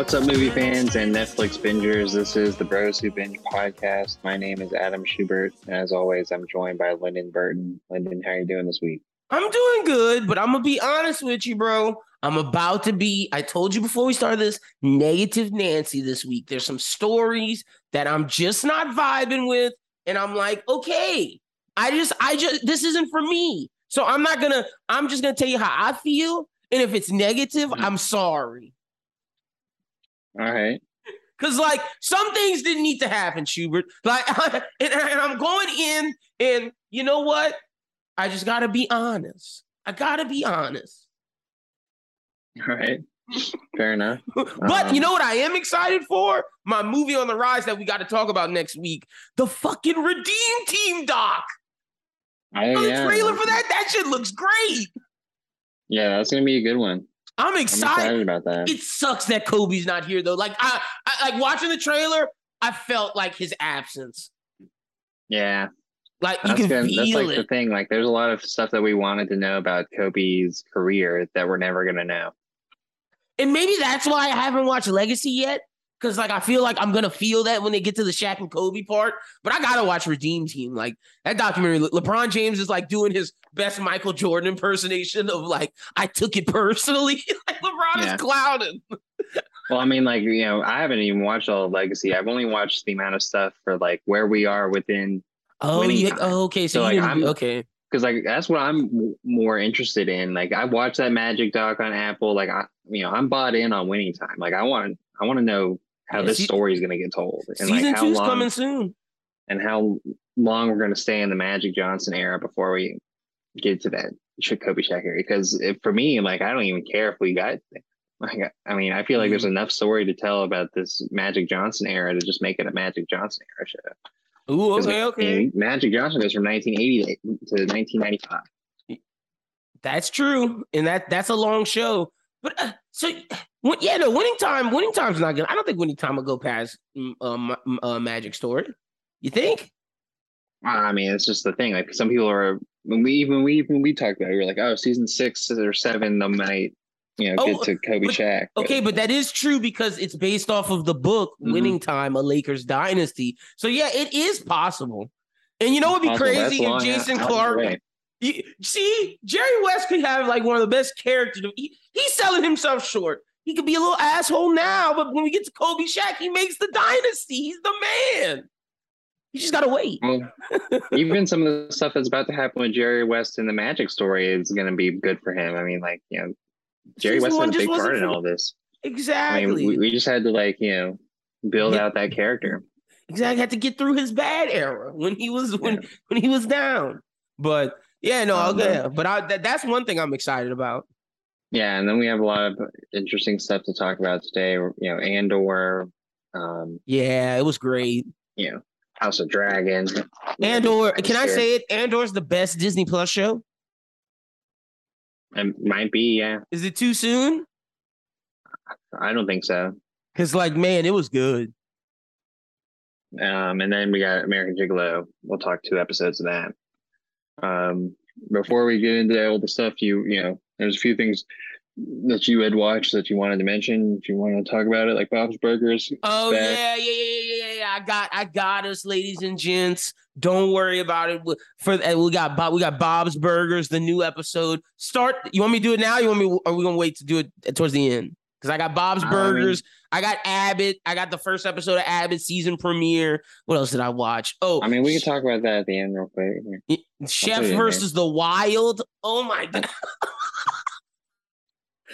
What's up, movie fans and Netflix bingers? This is the Bros Who Binge podcast. My name is Adam Schubert, and as always, I'm joined by Lyndon Burton. Lyndon, how are you doing this week? I'm doing good, but I'm gonna be honest with you, bro. I'm about to be, I told you before we started this, negative Nancy this week. There's some stories that I'm just not vibing with. And I'm like, okay, I just, I just, this isn't for me. So I'm not gonna, I'm just gonna tell you how I feel. And if it's negative, mm. I'm sorry. All right. Cause like some things didn't need to happen, Schubert. Like, and, and I'm going in, and you know what? I just gotta be honest. I gotta be honest. All right. Fair enough. but Um, you know what I am excited for? My movie on the rise that we got to talk about next week. The fucking Redeem Team doc. I, oh, the trailer for that, that shit looks great. Yeah, that's gonna be a good one. I'm I'm excited. excited about that. It sucks that Kobe's not here though. Like I, I like watching the trailer, I felt like his absence. Yeah, Like you that's can. That's feel like the thing. Like, there's a lot of stuff that we wanted to know about Kobe's career that we're never gonna know. And maybe that's why I haven't watched Legacy yet. Cause like I feel like I'm gonna feel that when they get to the Shaq and Kobe part, but I gotta watch Redeem Team. Like that documentary, Le- LeBron James is like doing his best Michael Jordan impersonation of like I took it personally. like LeBron Yeah. is clouding. Well, I mean, like you know, I haven't even watched all of Legacy. I've only watched the amount of stuff for like where we are within Oh yeah. Oh, okay. So, So, like, I'm- okay. because like that's what I'm more interested in. Like I watched that Magic doc on Apple. Like I, you know, I'm bought in on Winning Time. Like I want, I want to know how this story is going to get told, and Season like how two's long, coming soon. and how long we're going to stay in the Magic Johnson era before we get to that Kobe Shaq era. Because if, for me, like I don't even care if we got. Like, I mean, I feel like there's Mm. enough story to tell about this Magic Johnson era to just make it a Magic Johnson era show. Ooh, okay, I okay. mean, Magic Johnson goes from 1980 to 1995. That's true, and that that's a long show. But uh, so, when, yeah, no, winning time. Winning time's not gonna. I don't think winning time will go past mm, uh, uh, Magic Story. You think? I mean, it's just the thing. Like some people are when we even we when we talked about it, we were like, oh, season six or seven, they might you know Oh, get to Kobe but- Shaq. but- Okay, but that is true because it's based off of the book Mhm. Winning Time, a Lakers dynasty. So yeah, it is possible. And you know what'd be that's crazy if Jason out- out Clark. You, see, Jerry West could have like one of the best characters. He, he's selling himself short. He could be a little asshole now, but when we get to Kobe Shaq, he makes the dynasty. He's the man. You just gotta wait. Well, even some of the stuff that's about to happen with Jerry West in the Magic story is going to be good for him. I mean, like you know, Jerry Season West had a big part in all this. Exactly. I mean, we, we just had to like you know build Yeah. out that character. exactly. Had to get through his bad era when he was when when he was down. But yeah, no, Um, okay. But I, that, that's one thing I'm excited about. Yeah, and then we have a lot of interesting stuff to talk about today. You know, Andor, um, Yeah, it was great. you know, House of Dragon. Andor, can I say it? Andor's the best Disney Plus show. It might be, yeah. Is it too soon? I don't think so. Because like, man, it was good. Um, and then we got American Gigolo. We'll talk two episodes of that. Um, before we get into all the stuff, you you know, there's a few things that you had watched that you wanted to mention. If you want to talk about it, like Bob's Burgers. Oh back. yeah, yeah, yeah, yeah, yeah. I got, I got us, ladies and gents. Don't worry about it. For we got, Bob, we got Bob's Burgers, the new episode. Start. You want me to do it now? You want me? Are we gonna wait to do it towards the end? Because I got Bob's I mean- Burgers. I got Abbott. I got the first episode of Abbott season premiere. What else did I watch? Oh, I mean, we can talk about that at the end real quick. Chef versus the Wild. Oh my god.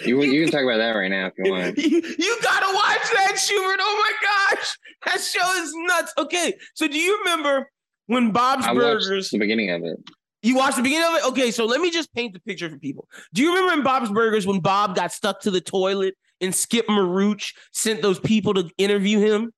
You you can talk about that right now if you want. you, you gotta watch that, Schubert. Oh my gosh, that show is nuts. Okay, so do you remember when Bob's I Burgers? the beginning of it. You watched the beginning of it? Okay, so let me just paint the picture for people. Do you remember in Bob's Burgers when Bob got stuck to the toilet and Skip Marooch sent those people to interview him?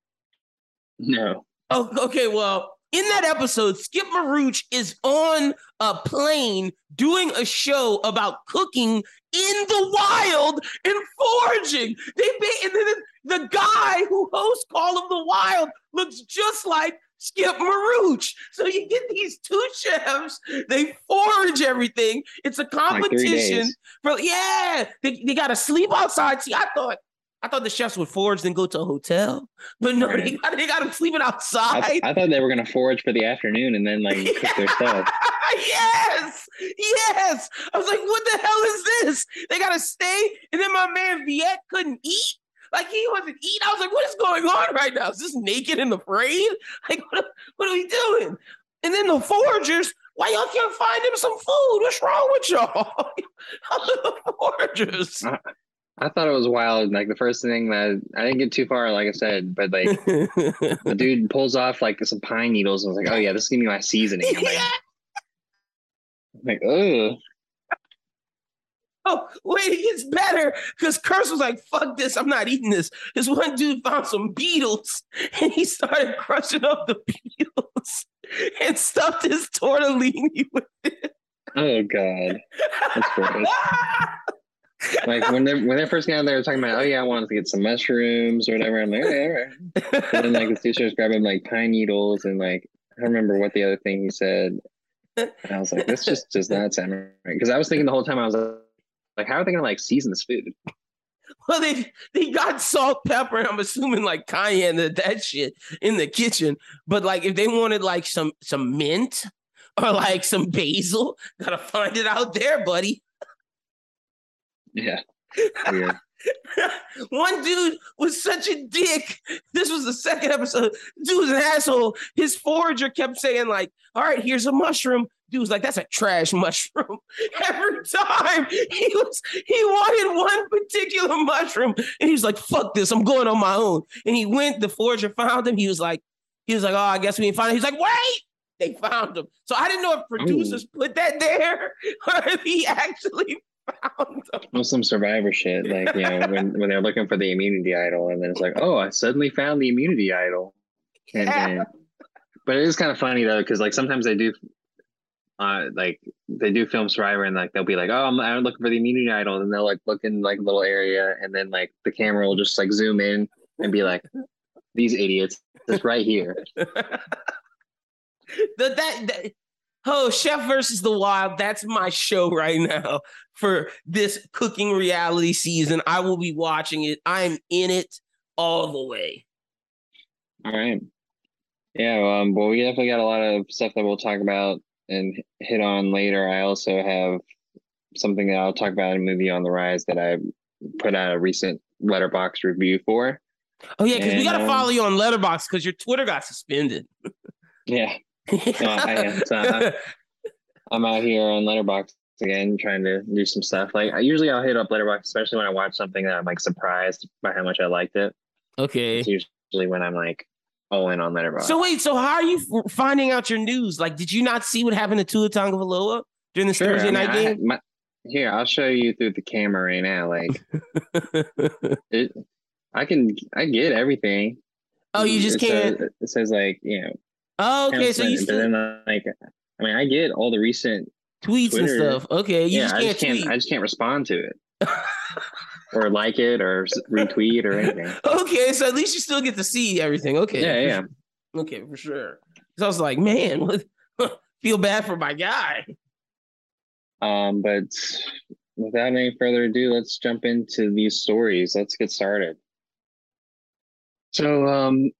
No. Oh, okay. Well, in that episode, Skip Marooch is on a plane doing a show about cooking in the wild and foraging. They and then the guy who hosts Call of the Wild looks just like Skip Marooch. So you get these two chefs, they forage everything. It's a competition days. for yeah. They, they gotta sleep outside. See, I thought I thought the chefs would forage then go to a hotel, but no, right. they, got, they got them sleeping outside. I, I, thought they were gonna forage for the afternoon and then like cook their stuff. yes, yes. I was like, what the hell is this? They gotta stay, and then my man Viet couldn't eat. Like he wasn't eating. I was like, what is going on right now? Is this naked and afraid? Like, what, what are we doing? And then the foragers, why y'all can't find him some food? What's wrong with y'all? the foragers. I thought it was wild. Like the first thing that I didn't get too far, like I said, but like the dude pulls off like some pine needles and was like, "Oh yeah, this is gonna be my seasoning." I'm like, oh. Wait, it gets better because Curse was like, fuck this, I'm not eating this. This one dude found some beetles and he started crushing up the beetles and stuffed his tortellini with it. Oh, God. That's gross like when they when they first got there, they were talking about, oh yeah, I wanted to get some mushrooms or whatever. I'm like, all right. And then like the teacher's grabbing like pine needles and like I don't remember what the other thing he said. And I was like, this just does not sound right. Because I was thinking the whole time I was like, how are they gonna like season this food? Well, they they got salt, pepper, I'm assuming like cayenne that, that shit in the kitchen. But like if they wanted like some some mint or like some basil, gotta find it out there, buddy. Yeah. One dude was such a dick. This was the second episode. Dude was an asshole. His forager kept saying, like, all right, here's a mushroom. Dude was like, that's a trash mushroom. Every time he was he wanted one particular mushroom. And he was like, fuck this, I'm going on my own. And he went, the forager found him. He was like, he was like, oh, I guess we didn't find him. He's like, wait, they found him. So I didn't know if producers Ooh. put that there or if he actually found them. some survivor shit, like you know, when, when they're looking for the immunity idol, and then it's like, oh, I suddenly found the immunity idol. And, yeah. but it is kind of funny though, because like sometimes they do, uh, like they do film Survivor, and like they'll be like, oh, I'm, I'm looking for the immunity idol, and they'll like look in like a little area, and then like the camera will just like zoom in and be like, these idiots, it's right here. the, that, that Oh, Chef versus the Wild. That's my show right now for this cooking reality season. I will be watching it. I'm in it all the way. All right. Yeah, um, well, we definitely got a lot of stuff that we'll talk about and hit on later. I also have something that I'll talk about in a movie on the rise that I put out a recent Letterboxd review for. Oh yeah, because we got to um, follow you on Letterboxd because your Twitter got suspended. yeah, I am. So uh, I'm out here on Letterboxd again, trying to do some stuff. Like I usually I'll hit up Letterboxd, especially when I watch something that I'm like surprised by how much I liked it. Okay. It's usually when I'm like all in on Letterboxd. So wait, so how are you finding out your news? Like, did you not see what happened to Tua Tagovailoa during the sure, Thursday I mean, night game? My, here, I'll show you through the camera right now. Like, it, I can, I get everything. Oh, you just it can't. Says, it says like, you know, Oh, okay. So you still... then like, I mean, I get all the recent tweets Twitter. and stuff. Okay, you yeah, just can't I just tweet. can't. I just can't respond to it. or like it or retweet or anything. Okay, so at least you still get to see everything. Okay. Yeah, yeah. Okay, for sure. Because I was like, man, what, feel bad for my guy. Um, but without any further ado, let's jump into these stories. Let's get started. So, um,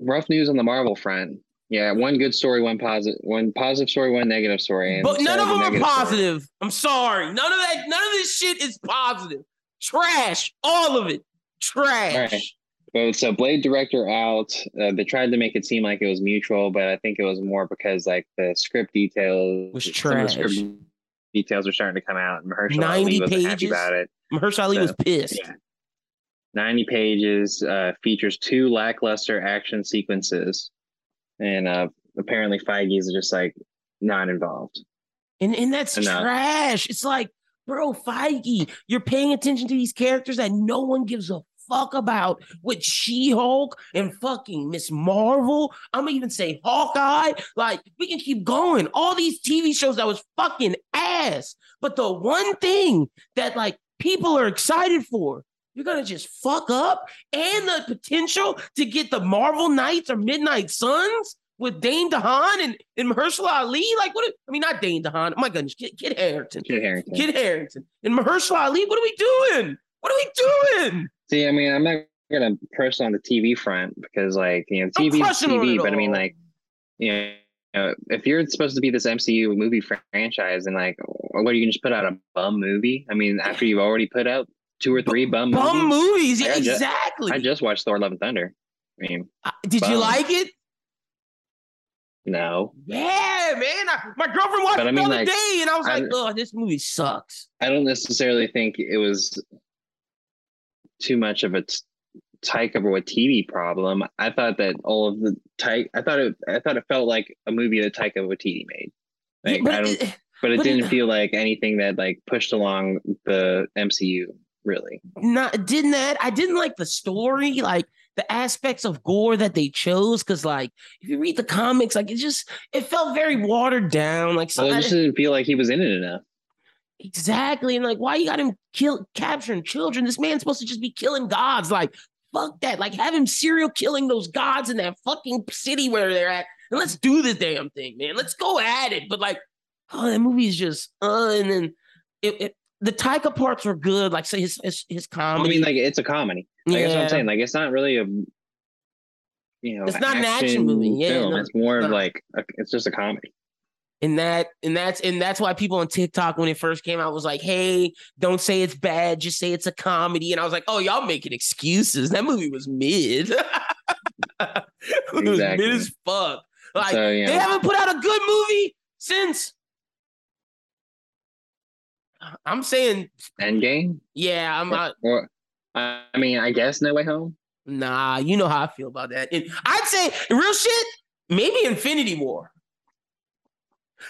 rough news on the Marvel front. Yeah, one good story, one positive, one positive story, one negative story. but none of them are positive. Story. I'm sorry. None of that. None of this shit is positive. Trash. All of it. Trash. Right. But so Blade director out. Uh, they tried to make it seem like it was mutual, but I think it was more because like the script details was trash. script details are starting to come out, and Mahershala Ali wasn't pages? happy about it. Mahershala Ali so, was pissed. Yeah. 90 pages, uh, features two lackluster action sequences. And uh, apparently Feige is just like not involved. And, and that's Enough. trash. It's like, bro, Feige, you're paying attention to these characters that no one gives a fuck about with She-Hulk and fucking Miss Marvel. I'm gonna even say Hawkeye. Like, we can keep going. All these TV shows that was fucking ass. But the one thing that like people are excited for you're gonna just fuck up and the potential to get the Marvel Knights or Midnight Suns with Dane DeHaan and, and Mahershala Ali. Like, what? I mean, not Dane DeHaan. Oh my goodness, Kit, Kit Harington. Kit Harington. Kit Harington. And Mahershala Ali. What are we doing? What are we doing? See, I mean, I'm not gonna press on the TV front because, like, you know, TV's TV, but I mean, like, you know, if you're supposed to be this MCU movie franchise, and like, what are you gonna just put out a bum movie? I mean, after you've already put out two or three bum, Bum movies. movies, yeah, I ju- exactly. I just watched Thor: Love and Thunder. I mean, Uh, Did you like it? No, Yeah, man. I, my girlfriend watched But I it mean, the other like, day, and I was I- like, "Oh, this movie sucks." I don't necessarily think it was too much of a t- Taika TV problem. I thought that all of the Taika, I thought it, I thought it felt like a movie that Taika Waititi made. Like, Yeah, but I don't, it- but it but it- didn't feel like anything that like pushed along the MCU really. not didn't that I didn't like the story, like the aspects of Gorr that they chose. Cause like if you read the comics, like it just it felt very watered down. Like so Well, it just didn't feel like he was in it enough. exactly. And like why you got him kill capturing children? This man's supposed to just be killing gods. Like fuck that. Like have him serial killing those gods in that fucking city where they're at. And let's do this damn thing, man. Let's go at it. But like, oh, that movie is just uh and then it, it the Taika parts were good, like say his his, his comedy. I mean, like it's a comedy. Like that's what Yeah. I'm saying. Like it's not really a you know, It's not an action movie. Yeah, no, it's more it's of like a, it's just a comedy. And that and that's and that's why people on TikTok when it first came out was like, "Hey, don't say it's bad, just say it's a comedy." And I was like, "Oh, y'all making excuses. That movie was mid. it was mid as fuck. Like so know, they haven't put out a good movie since." I'm saying, Endgame. yeah, I'm not. Or, I mean, I guess No Way Home. Nah, you know how I feel about that. And I'd say real shit, maybe Infinity War.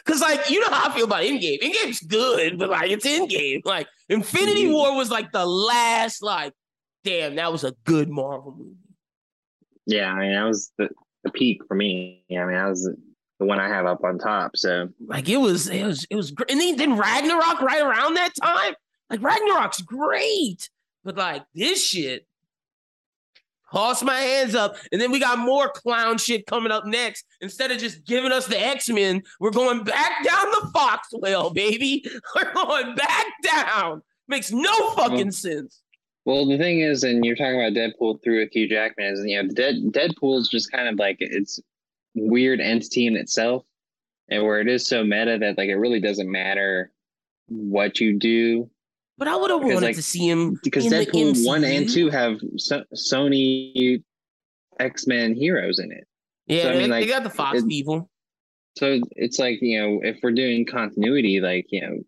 Cause like you know how I feel about Endgame. Endgame's good, but like it's Endgame. Like Infinity Mhm. War was like the last, like, damn, that was a good Marvel movie. Yeah, I mean, that was the, the peak for me. I mean, that was the, one I have up on top. So Like it was, it was, it was great. And then, then Ragnarok right around that time. Like Ragnarok's great, but like this shit, toss my hands up. And then we got more clown shit coming up next. Instead of just giving us the X Men, we're going back down the Foxwell, baby. We're going back down. Makes no fucking sense. Well, the thing is, and you're talking about Deadpool through with Hugh Jackman, is you know, Dead Deadpool's just kind of like it's weird entity in itself, and where it is so meta that like it really doesn't matter what you do But I would have wanted like, to see him because in the Deadpool one and two have so- Sony X Men heroes in it. Yeah, so, I they, mean, they like, got the Fox it- people. So it's like you know, if we're doing continuity, like you know,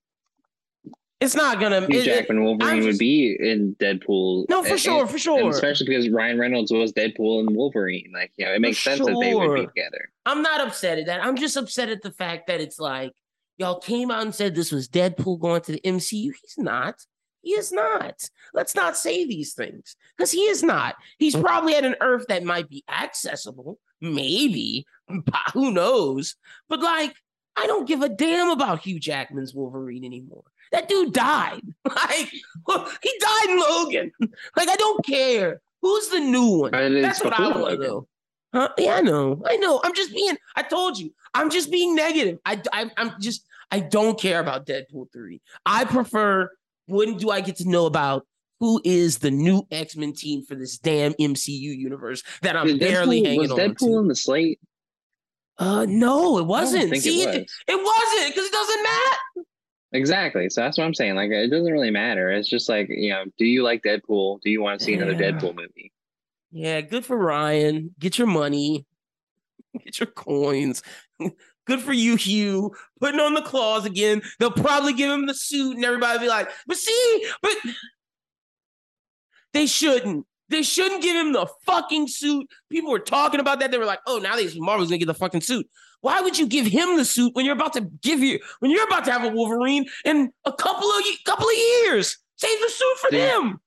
It's not gonna. Hugh it- Jackman Wolverine I'm would be in Deadpool. no, for and- sure, for sure. especially because Ryan Reynolds was Deadpool and Wolverine. Like, you know, it makes sense that they would be together. I'm not upset at that. I'm just upset at the fact that it's like y'all came out and said this was Deadpool going to the MCU. He's not. He is not. Let's not say these things because he is not. He's hmm. probably at an Earth that might be accessible, maybe. Who knows? But like, I don't give a damn about Hugh Jackman's Wolverine anymore. That dude died. Like, he died in Logan. Like, I don't care. Who's the new one? That's what I want to know. Huh? Yeah, I know. I know. I'm just being. I told you. I'm just being negative. I, I I'm just. I don't care about Deadpool three. I prefer. When do I get to know about who is the new X Men team for this damn MCU universe that I'm Did barely Deadpool- hanging was on Deadpool to? in the slate? Uh, no, it wasn't. See, it it, was. it wasn't because it doesn't matter. Exactly. So that's what I'm saying. Like, it doesn't really matter. It's just like, you know, do you like Deadpool? Do you want to see another Deadpool movie? Yeah, good for Ryan. Get your money. Get your coins. Good for you, Hugh. Putting on the claws again. They'll probably give him the suit and everybody will be like, but see, but they shouldn't. They shouldn't give him the fucking suit. People were talking about that. They were like, oh, now these Marvel's gonna get the fucking suit. Why would you give him the suit when you're about to give you when you're about to have a Wolverine in a couple of couple of years? Save the suit for Yeah. them.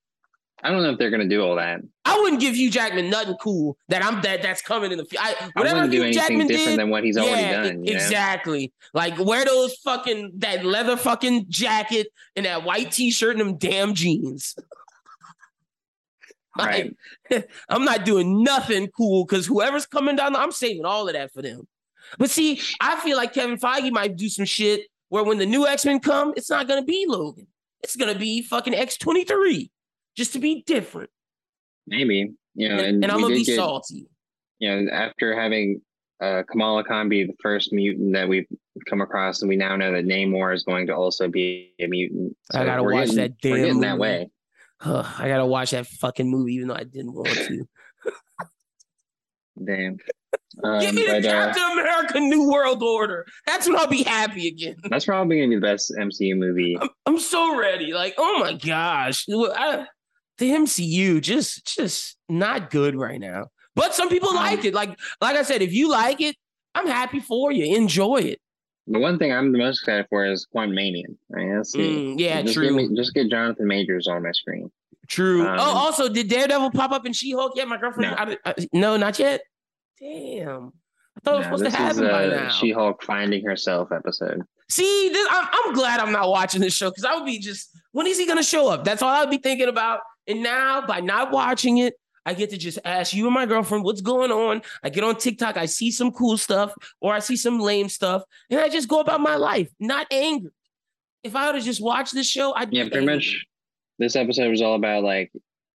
I don't know if they're to do all that. I wouldn't give Hugh Jackman nothing cool that I'm that that's coming in the future. I Whatever wouldn't do Hugh anything Jackman different did, than what he's already done. e- you know? exactly. Like wear those fucking that leather fucking jacket and that white t-shirt and them damn jeans. Like, Right. I'm not doing nothing cool because whoever's coming down, I'm saving all of that for them. But see, I feel like Kevin Feige might do some shit where when the new X Men come, it's not gonna be Logan. It's gonna be fucking X23. just to be different. Maybe you know, And, and, and I'm gonna be get, salty. You know, after having uh, Kamala Khan be the first mutant that we've come across, and we now know that Namor is going to also be a mutant. I gotta watch getting- that We're damn getting that way. Ugh, I gotta watch that fucking movie, even though I didn't want to. Damn. Give Um, me the uh, Captain America New World Order. That's when I'll be happy again. that's probably gonna be the best MCU movie. I'm, I'm so ready. Like, oh my gosh, I- the MCU just just not good right now. But some people like it. Like like I said, if you like it, I'm happy for you. Enjoy it. The one thing I'm the most excited for is Quantumania. I mean, it. Mm, yeah, just true. Me, just get Jonathan Majors on my screen. True. Um, oh, also, did Daredevil pop up in She-Hulk yet? My girlfriend. No. I, I, no, not yet. Damn. I thought it was No, supposed to this is happen by now. She-Hulk finding herself episode. See, this, I'm, I'm glad I'm not watching this show because I would be just, when is he going to show up? That's all I would be thinking about. And now, by not watching it, I get to just ask you and my girlfriend what's going on. I get on TikTok, I see some cool stuff or I see some lame stuff, and I just go about my life, not angry. If I would have just watched this show, I'd Yeah, pretty angry. much. This episode was all about like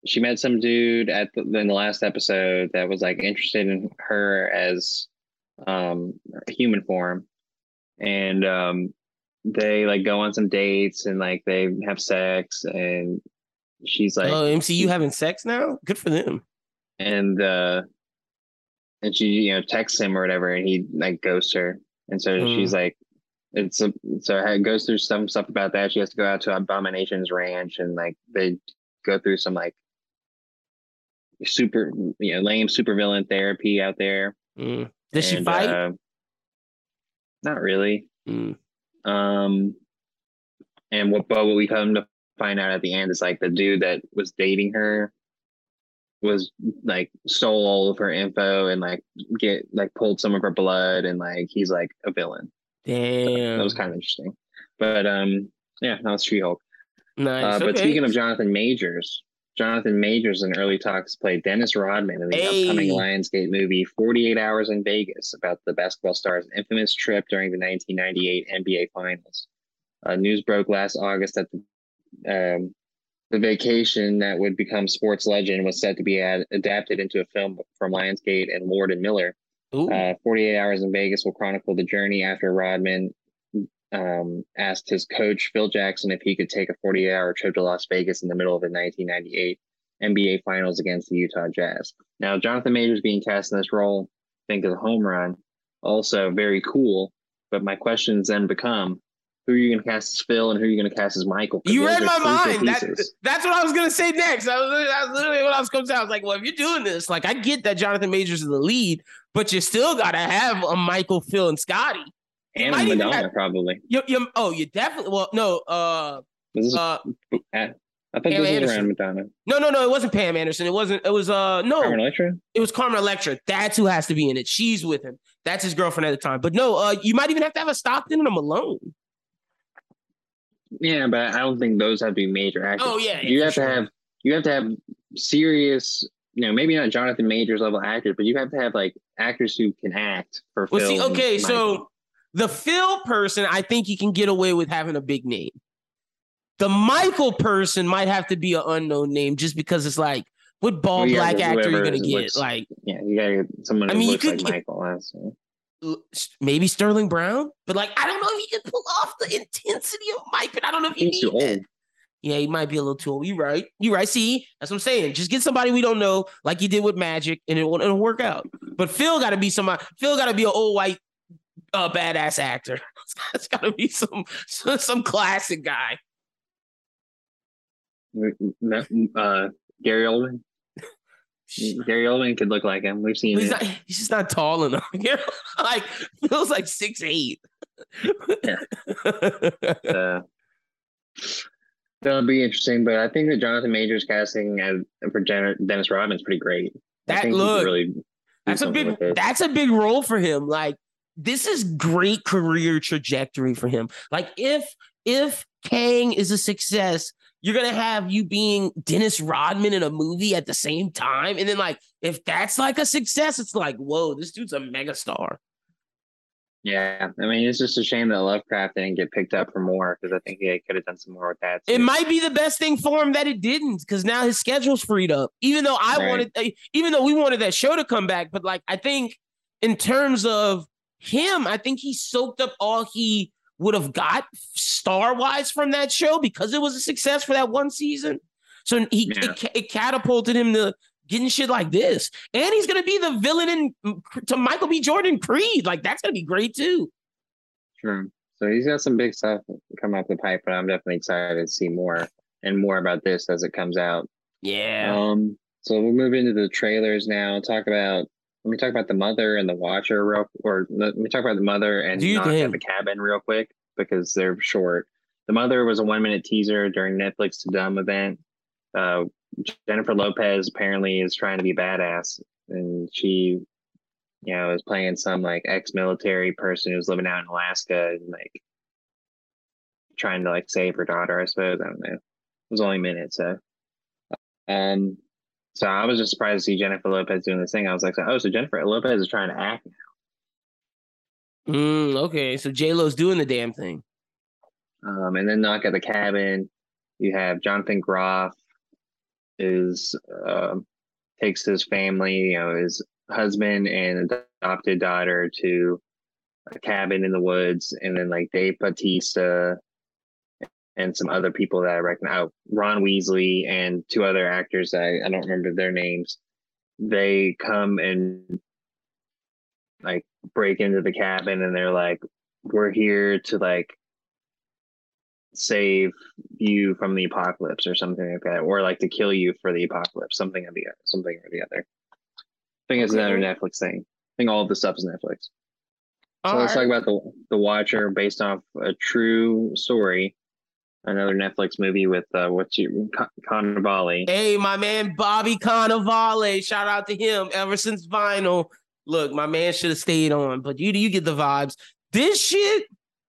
she met some dude at the, in the last episode that was like interested in her as um human form, and um they like go on some dates and like they have sex and she's like oh, MCU having sex now? Good for them. and uh and she you know texts him or whatever and he like ghosts her and so Mm. she's like it's a, so it goes through some stuff about that she has to go out to abominations ranch and like they go through some like super you know lame super villain therapy out there Mm. Does she fight? uh, not really Mm. um and what but what we come to find out at the end is like the dude that was dating her was like stole all of her info and like get like pulled some of her blood and like he's like a villain. Damn. That was kind of interesting. But um yeah, that was She Hulk. nice. Uh, but okay. speaking of Jonathan Majors, Jonathan Majors in early talks played Dennis Rodman in the Hey. upcoming Lionsgate movie 48 Hours in Vegas about the basketball star's infamous trip during the 1998 NBA Finals. Uh, news broke last August that the, um, the vacation that would become sports legend was set to be ad- adapted into a film from Lionsgate and Lord and Miller. Uh, 48 Hours in Vegas will chronicle the journey after Rodman um, asked his coach, Phil Jackson, if he could take a 48 hour trip to Las Vegas in the middle of the 1998 NBA Finals against the Utah Jazz. Now, Jonathan Majors being cast in this role, think of the home run. Also, very cool. But my questions then become who are you going to cast as Phil and who are you going to cast as Michael? You read my mind. That, that's what I was gonna say next. I was, that's literally what I was going to say. I was like, well, if you're doing this, like, I get that Jonathan Majors is the lead, but you still got to have a Michael, Phil, and Scotty. and Madonna, have- probably. You, you, oh, you definitely. Well, no, uh, This is, uh, I thought Pam this was around Madonna. no, no, no. It wasn't Pam Anderson. It wasn't. It was uh, no, Carmen Electra? it was Carmen Electra. That's who has to be in it. She's with him. That's his girlfriend at the time. But no, uh, you might even have to have a Stockton and a Malone. Yeah, but I don't think those have to be major actors. Oh yeah, you have sure. to have you have to have serious you know maybe not jonathan majors level actors but you have to have like actors who can act for Well, see, okay, so the Phil person, I think you can get away with having a big name. The Michael person might have to be an unknown name just because it's like, what ball Well, black actor are you whoever gonna get? looks- Like yeah you gotta get someone I mean, you could like get- michael maybe Sterling Brown, but like I don't know if he can pull off the intensity of Mike. But I don't know if he he's too that. old Yeah, he might be a little too old. You right. You right. See, that's what I'm saying. Just get somebody we don't know, like you did with Magic, and it'll, it'll work out. But Phil got to be somebody. Phil got to be an old white, uh, badass actor. it's got to be some some classic guy. uh gary oldman gary oldman could look like him we've seen He's it not. He's just not tall enough. You know? like Phil's like six eight. uh, that'll be interesting but i think that jonathan majors casting as for Jen- dennis rodman's pretty great That look- really That's a big that's a big role for him. Like this is great career trajectory for him. Like if if Kang is a success, you're gonna have you being Dennis Rodman in a movie at the same time. And then like if that's like a success, it's like, whoa, this dude's a megastar. Yeah, I mean, it's just a shame that Lovecraft didn't get picked up for more because I think he could have done some more with that. Too. It might be the best thing for him that it didn't, because now his schedule's freed up. Even though I right. wanted, uh, even though we wanted that show to come back, but like I think in terms of him, I think he soaked up all he would have got star wise from that show because it was a success for that one season. So he yeah. it, it catapulted him to getting shit like this. And he's gonna be the villain in to Michael B. Jordan Creed. Like that's gonna be great too. True. So he's got some big stuff coming up the pipe, but I'm definitely excited to see more and more about this as it comes out. Yeah. Um. So we'll move into the trailers now. Talk about. Let me talk about the mother and the watcher real, or let me talk about the mother and knock at the cabin real quick because they're short. The mother was a one minute teaser during Netflix Tudum event. Uh, Jennifer Lopez apparently is trying to be badass, and she, you know, is playing some like ex-military person who's living out in Alaska and like trying to like save her daughter. I suppose I don't know. It was only a minute, so. Um, so I was just surprised to see Jennifer Lopez doing this thing. I was like, oh, so Jennifer Lopez is trying to act now. Mm, okay, so J Lo's doing the damn thing. Um, and then knock at the cabin. You have Jonathan Groff, is uh, takes his family, you know, his husband and adopted daughter to a cabin in the woods, and then like Dave Bautista and some other people that I recognize, oh, uh, Ron Weasley and two other actors I, I don't remember their names. They come and like break into the cabin, and they're like, "We're here to like save you from the apocalypse or something like that, or like to kill you for the apocalypse, something or the something or the other. I think it's okay. another Netflix thing. I think all of this stuff is Netflix. So all let's right. talk about the the Watcher, based off a true story. Another Netflix movie with uh, what's you Cannavale. Hey, my man Bobby Cannavale. Shout out to him. Ever since Vinyl, look, my man should have stayed on, but you you get the vibes. This shit,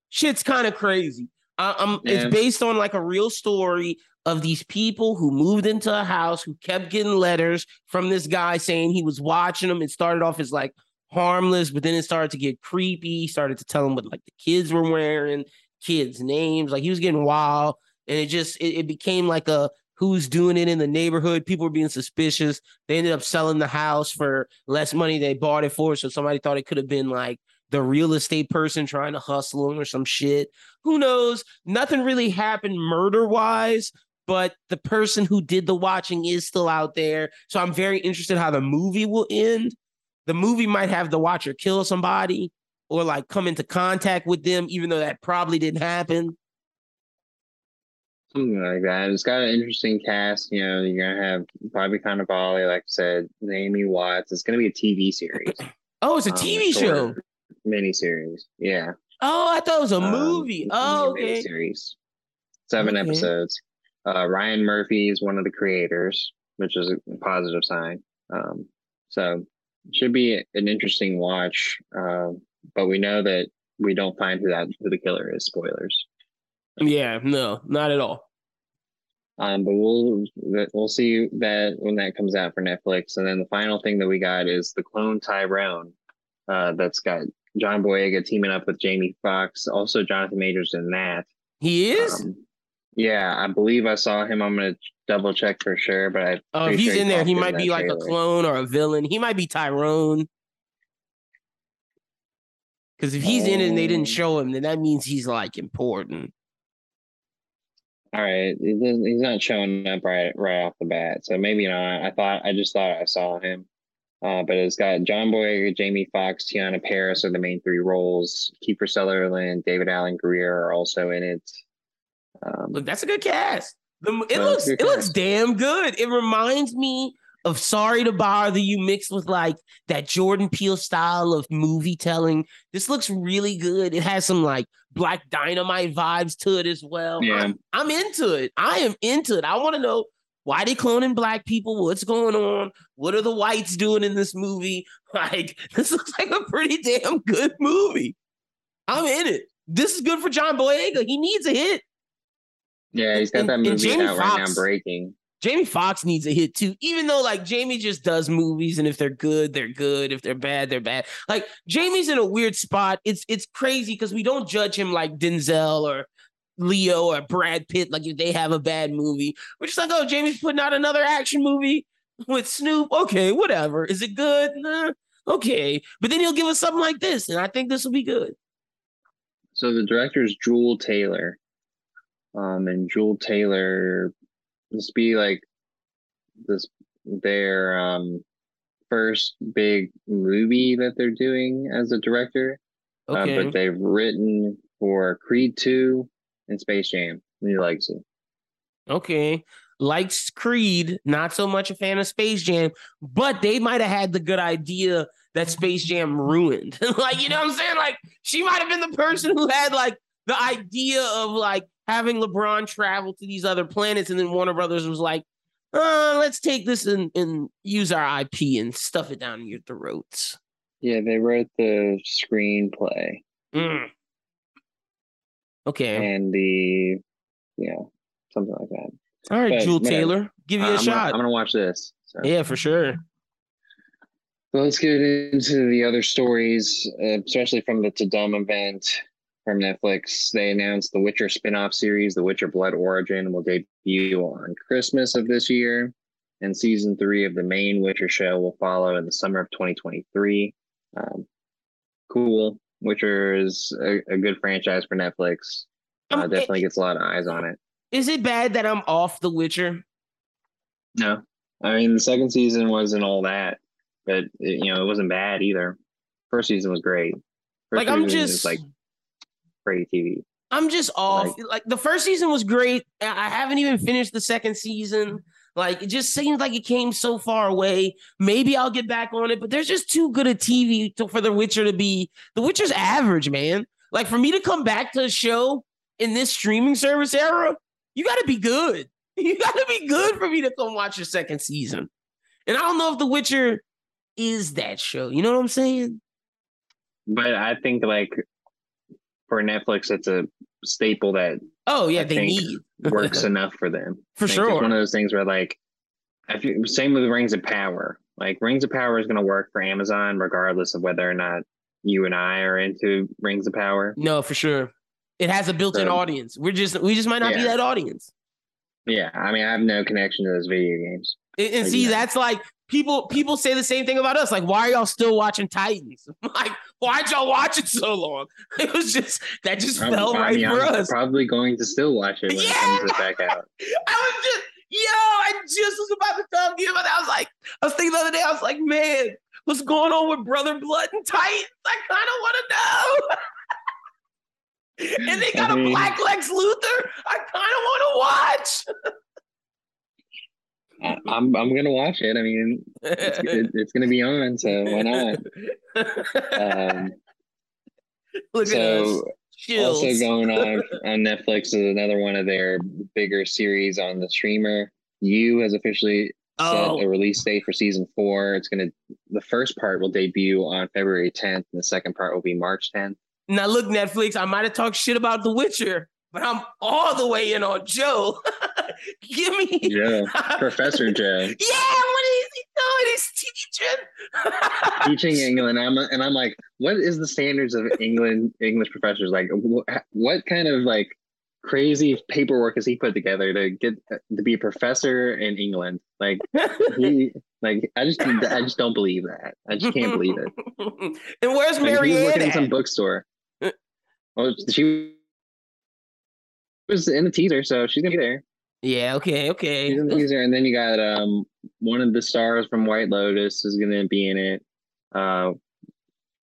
shit's kind of crazy. Um, yeah. it's based on like a real story of these people who moved into a house who kept getting letters from this guy saying he was watching them. It started off as like harmless, but then it started to get creepy. He started to tell them what like the kids were wearing, kids' names. Like he was getting wild, and it just it, it became like a who's doing it in the neighborhood. People were being suspicious. They ended up selling the house for less money they bought it for. So somebody thought it could have been like the real estate person trying to hustle him or some shit. Who knows? Nothing really happened murder wise, but the person who did the watching is still out there. So I'm very interested how the movie will end. The movie might have the watcher kill somebody or like come into contact with them, even though that probably didn't happen. Something like that. It's got an interesting cast. You know, you're gonna have Bobby Cannavale, like I said, Naomi Watts. It's gonna be a TV series. Oh, it's a um, TV show miniseries. Yeah. Oh, I thought it was a um, movie. Oh, okay. Series. Seven okay. episodes. Uh, Ryan Murphy is one of the creators, which is a positive sign. Um, so should be an interesting watch. Uh, but we know that we don't find who that who the killer is. Spoilers. Yeah, no, not at all. Um, but we'll we'll see that when that comes out for Netflix. And then the final thing that we got is the clone Tyrone. Uh, that's got John Boyega teaming up with Jamie Foxx, also Jonathan Majors in that. He is. Um, yeah, I believe I saw him. I'm gonna double check for sure, but I. Oh, if he's sure in there, he might be like trailer. a clone or a villain. He might be Tyrone. Because if he's in it and they didn't oh. show him, then that means he's like important. All right, he's not showing up right right off the bat, so maybe not. I thought I just thought I saw him. Uh, but it's got John Boyega, Jamie Foxx, Teyonah Parris are the main three roles. Kiefer Sutherland, David Alan Grier are also in it. Um, Look, that's a good cast. The, it looks it cast. looks damn good. It reminds me of Sorry to Bother You mixed with like that Jordan Peele style of movie telling. This looks really good. It has some like Black Dynamite vibes to it as well. Yeah. I'm, I'm into it. I am into it. I want to know why they cloning black people? What's going on? What are the whites doing in this movie? Like, this looks like a pretty damn good movie. I'm in it. This is good for John Boyega. He needs a hit. Yeah, he's got that movie out Fox, right now, Breaking. Jamie Foxx needs a hit too, even though like Jamie just does movies, and if they're good, they're good. If they're bad, they're bad. Like Jamie's in a weird spot. It's it's crazy because we don't judge him like Denzel or Leo or Brad Pitt. Like if they have a bad movie, we're just like, oh, Jamie's putting out another action movie with Snoop. Okay, whatever. Is it good? Nah, okay, but then he'll give us something like this, and I think this will be good. So the director is Juel Taylor, um, and Juel Taylor this be like this their um first big movie that they're doing as a director. Okay. Uh, but they've written for Creed 2 and Space Jam, He likes it. Okay. Likes Creed, not so much a fan of Space Jam, but they might have had the good idea that Space Jam ruined. like, you know what I'm saying? Like, she might have been the person who had like the idea of like having LeBron travel to these other planets, and then Warner Brothers was like, uh, let's take this and, and use our IP and stuff it down your throats. Yeah, they wrote the screenplay. Mm. Okay. And the, yeah, something like that. All right, Juel Taylor, give you a I'm shot. Gonna, I'm gonna watch this. So. Yeah, for sure. So let's get into the other stories, uh, especially from the Tudum event from Netflix. They announced the Witcher spin-off series, The Witcher Blood Origin, will debut on Christmas of this year. And season three of the main Witcher show will follow in the summer of 2023. Um, cool. Witcher is a, a, good franchise for Netflix. Uh, um, definitely it, gets a lot of eyes on it. Is it bad that I'm off The Witcher? No. I mean, the second season wasn't all that, but it, you know, it wasn't bad either. First season was great. First like I'm just like TV. I'm just off. Like, like, the first season was great. I haven't even finished the second season. Like it just seems like it came so far away. Maybe I'll get back on it, but there's just too good a TV to, for The Witcher to be. The Witcher's average, man. Like for me to come back to a show in this streaming service era, you got to be good. You got to be good for me to come watch your second season. And I don't know if The Witcher is that show. You know what I'm saying? But I think like for Netflix, it's a staple that oh yeah I they need works enough for them for like, sure. It's one of those things where like I feel same with Rings of Power. Like Rings of Power is going to work for Amazon regardless of whether or not you and I are into Rings of Power. No, for sure. It has a built-in so, audience. We're just we just might not yeah. be that audience. Yeah, I mean, I have no connection to those video games. And, and see, that's like people people say the same thing about us. Like, why are y'all still watching Titans? like, why'd y'all watch it so long? It was just that just um, fell right mean, for I'm us. Probably going to still watch it when yeah! it comes back out. I was just yo, I just was about to tell you about that. I was like, I was thinking the other day, I was like, man, what's going on with Brother Blood and Titans? I kind of want to know. and they got I mean, a black Lex Luthor. I kind of want to watch. I, am I'm gonna watch it. I mean, it's, it, it's gonna be on, so why not? Um, Look so also going on on Netflix is another one of their bigger series on the streamer. You has officially oh. set a release date for season four. It's gonna the first part will debut on February 10th, and the second part will be March 10th. Now look, Netflix, I might have talked shit about The Witcher, but I'm all the way in on Joe. Give me Joe, Professor Joe. Yeah, what is he doing? He's teaching. teaching England. I'm and I'm like, what is the standards of England English professors like? What kind of like crazy paperwork has he put together to get to be a professor in England? Like he, like I just I just don't believe that. I just can't believe it. and where's like, Marianne? working in some bookstore. well, she was in the teaser, so she's gonna be there. Yeah, okay, okay. She's in the teaser, and then you got um one of the stars from White Lotus is gonna be in it. Uh,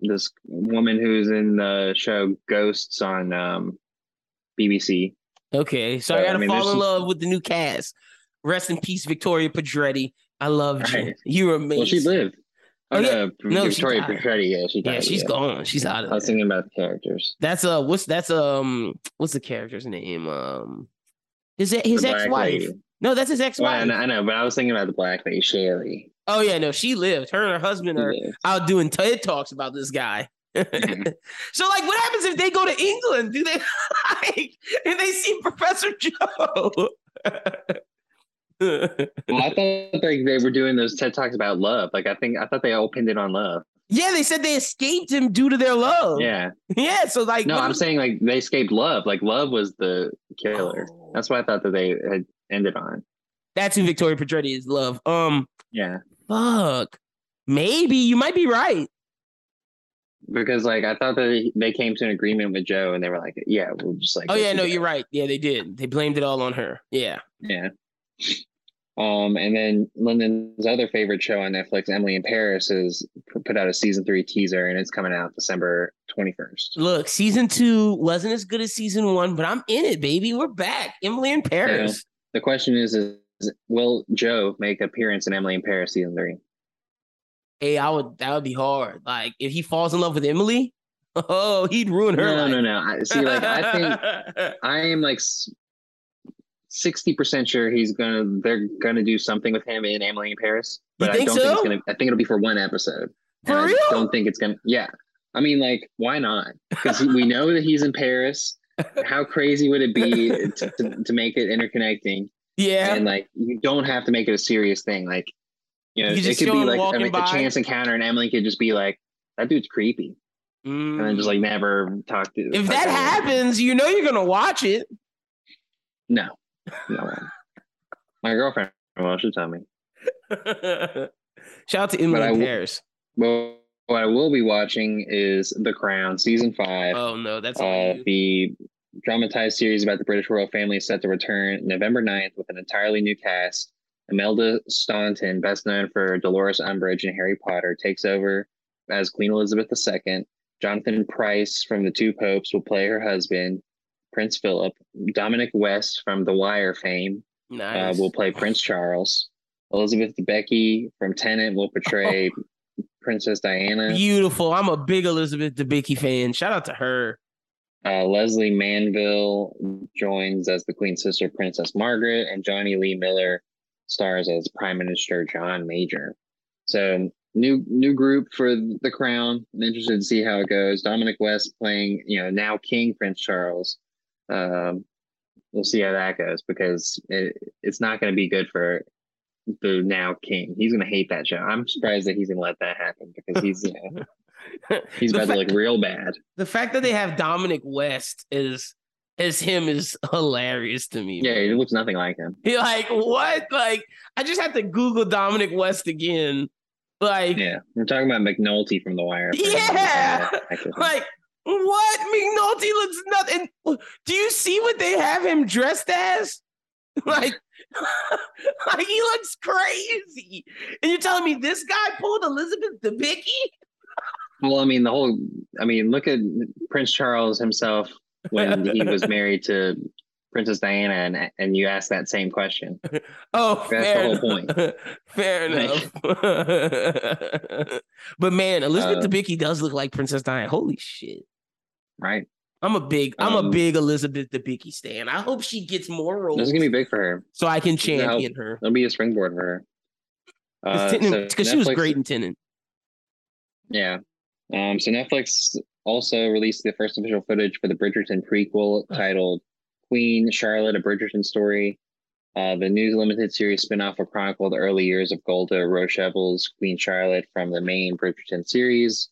this woman who's in the show Ghosts on um BBC. Okay, so, so I gotta I mean, fall in love with the new cast. Rest in peace, Victoria Pedretti. I loved right. you. You were amazing. Well, she lived. Oh, yeah. no, Victoria. Yeah, she died. Yeah, she's yeah. gone. She's out of. I was thinking about the characters. That's uh, what's that's um, what's the character's name? Um, his his ex wife. No, that's his ex wife. Well, I, know, but I was thinking about the black lady, Shaylee. Oh yeah, no, she lived. Her and her husband are out doing TED talks about this guy. Mm-hmm. so, like, what happens if they go to England? Do they like? And they see Professor Joe? well, I thought like they were doing those TED talks about love. Like I think I thought they all pinned it on love. Yeah, they said they escaped him due to their love. Yeah. Yeah. So like No, I'm saying like they escaped love. Like love was the killer. Oh. That's what I thought that they had ended on. that's who Victoria portrayed is love. Um Yeah. fuck. Maybe you might be right. Because like I thought that they came to an agreement with Joe and they were like, yeah, we'll just like Oh yeah, no, you're right. Yeah, they did. They blamed it all on her. Yeah. Yeah. Um, and then Lyndon's other favorite show on Netflix, Emily in Paris, is put out a season three teaser, and it's coming out December twenty first. Look, season two wasn't as good as season one, but I'm in it, baby. We're back. Emily in Paris. The question is, is, will Joe make appearance in Emily in Paris season three? Hey, I would that would be hard. Like if he falls in love with Emily, oh, he'd ruin her. No, life. no, no. I see. Like I think I am like sixty percent sure he's gonna. They're gonna do something with him in Emily in Paris, but I don't think it's gonna. I think it'll be for one episode. For And real? I don't think it's gonna. Yeah. I mean, like, why not? Because we know that he's in Paris. How crazy would it be to, to, to make it interconnecting? yeah. And like, you don't have to make it a serious thing. Like, you know, You it could be like I mean, a chance encounter, and Emily could just be like, "That dude's creepy," and then just like never talk to. Mm. if talk that to him. happens, you know you're gonna watch it. no, no. My girlfriend, well, she'll tell me. Shout out to Emily But I in w- Paris. Well, what I will be watching is The Crown season five. Oh no, that's Uh, the dramatized series about the British royal family is set to return November 9th with an entirely new cast. Imelda Staunton, best known for Dolores Umbridge and Harry Potter, takes over as Queen Elizabeth II. Jonathan Pryce from The Two Popes will play her husband, Prince Philip. Dominic West from The Wire fame uh, will play Prince Charles. Elizabeth Debicki from Tenet will portray Princess Diana. Beautiful. I'm a big Elizabeth Debicki fan. Shout out to her. Uh, Lesley Manville joins as the Queen's sister, Princess Margaret, and Jonny Lee Miller stars as Prime Minister John Major. So new new group for the Crown. I'm interested to see how it goes. Dominic West playing, you know, now King Prince Charles. Um, we'll see how that goes because it, it's not going to be good for the now King. He's going to hate that show. I'm surprised that he's going to let that happen because he's you know, he's about fa- to look real bad. The fact that they have Dominic West is as him is hilarious to me. Yeah, man. he looks nothing like him. You're like, what? Like, I just had to Google Dominic West again. Like, Yeah, we're talking about McNulty from The Wire. Yeah! like what? McNulty looks nothing. Do you see what they have him dressed as? Like, like he looks crazy. And you're telling me this guy pulled Elizabeth Debicki? Well, I mean, the whole. I mean, look at Prince Charles himself when he was married to Princess Diana, and and you asked that same question. Oh, That's fair the whole enough. fair enough. but man, Elizabeth Uh, Debicki does look like Princess Diana. Holy shit. Right? I'm a big, I'm a Um, big Elizabeth Debicki stan. I hope she gets more roles This is gonna be big for her. so I can champion her. It'll be a springboard for her. Uh, Because so she was great in Tenet. Yeah. Um, so Netflix also released the first official footage for the Bridgerton prequel titled Queen Charlotte, a Bridgerton story. Uh, the news limited series spinoff will chronicle the early years of Golda Rosheuvel's Queen Charlotte from the main Bridgerton series.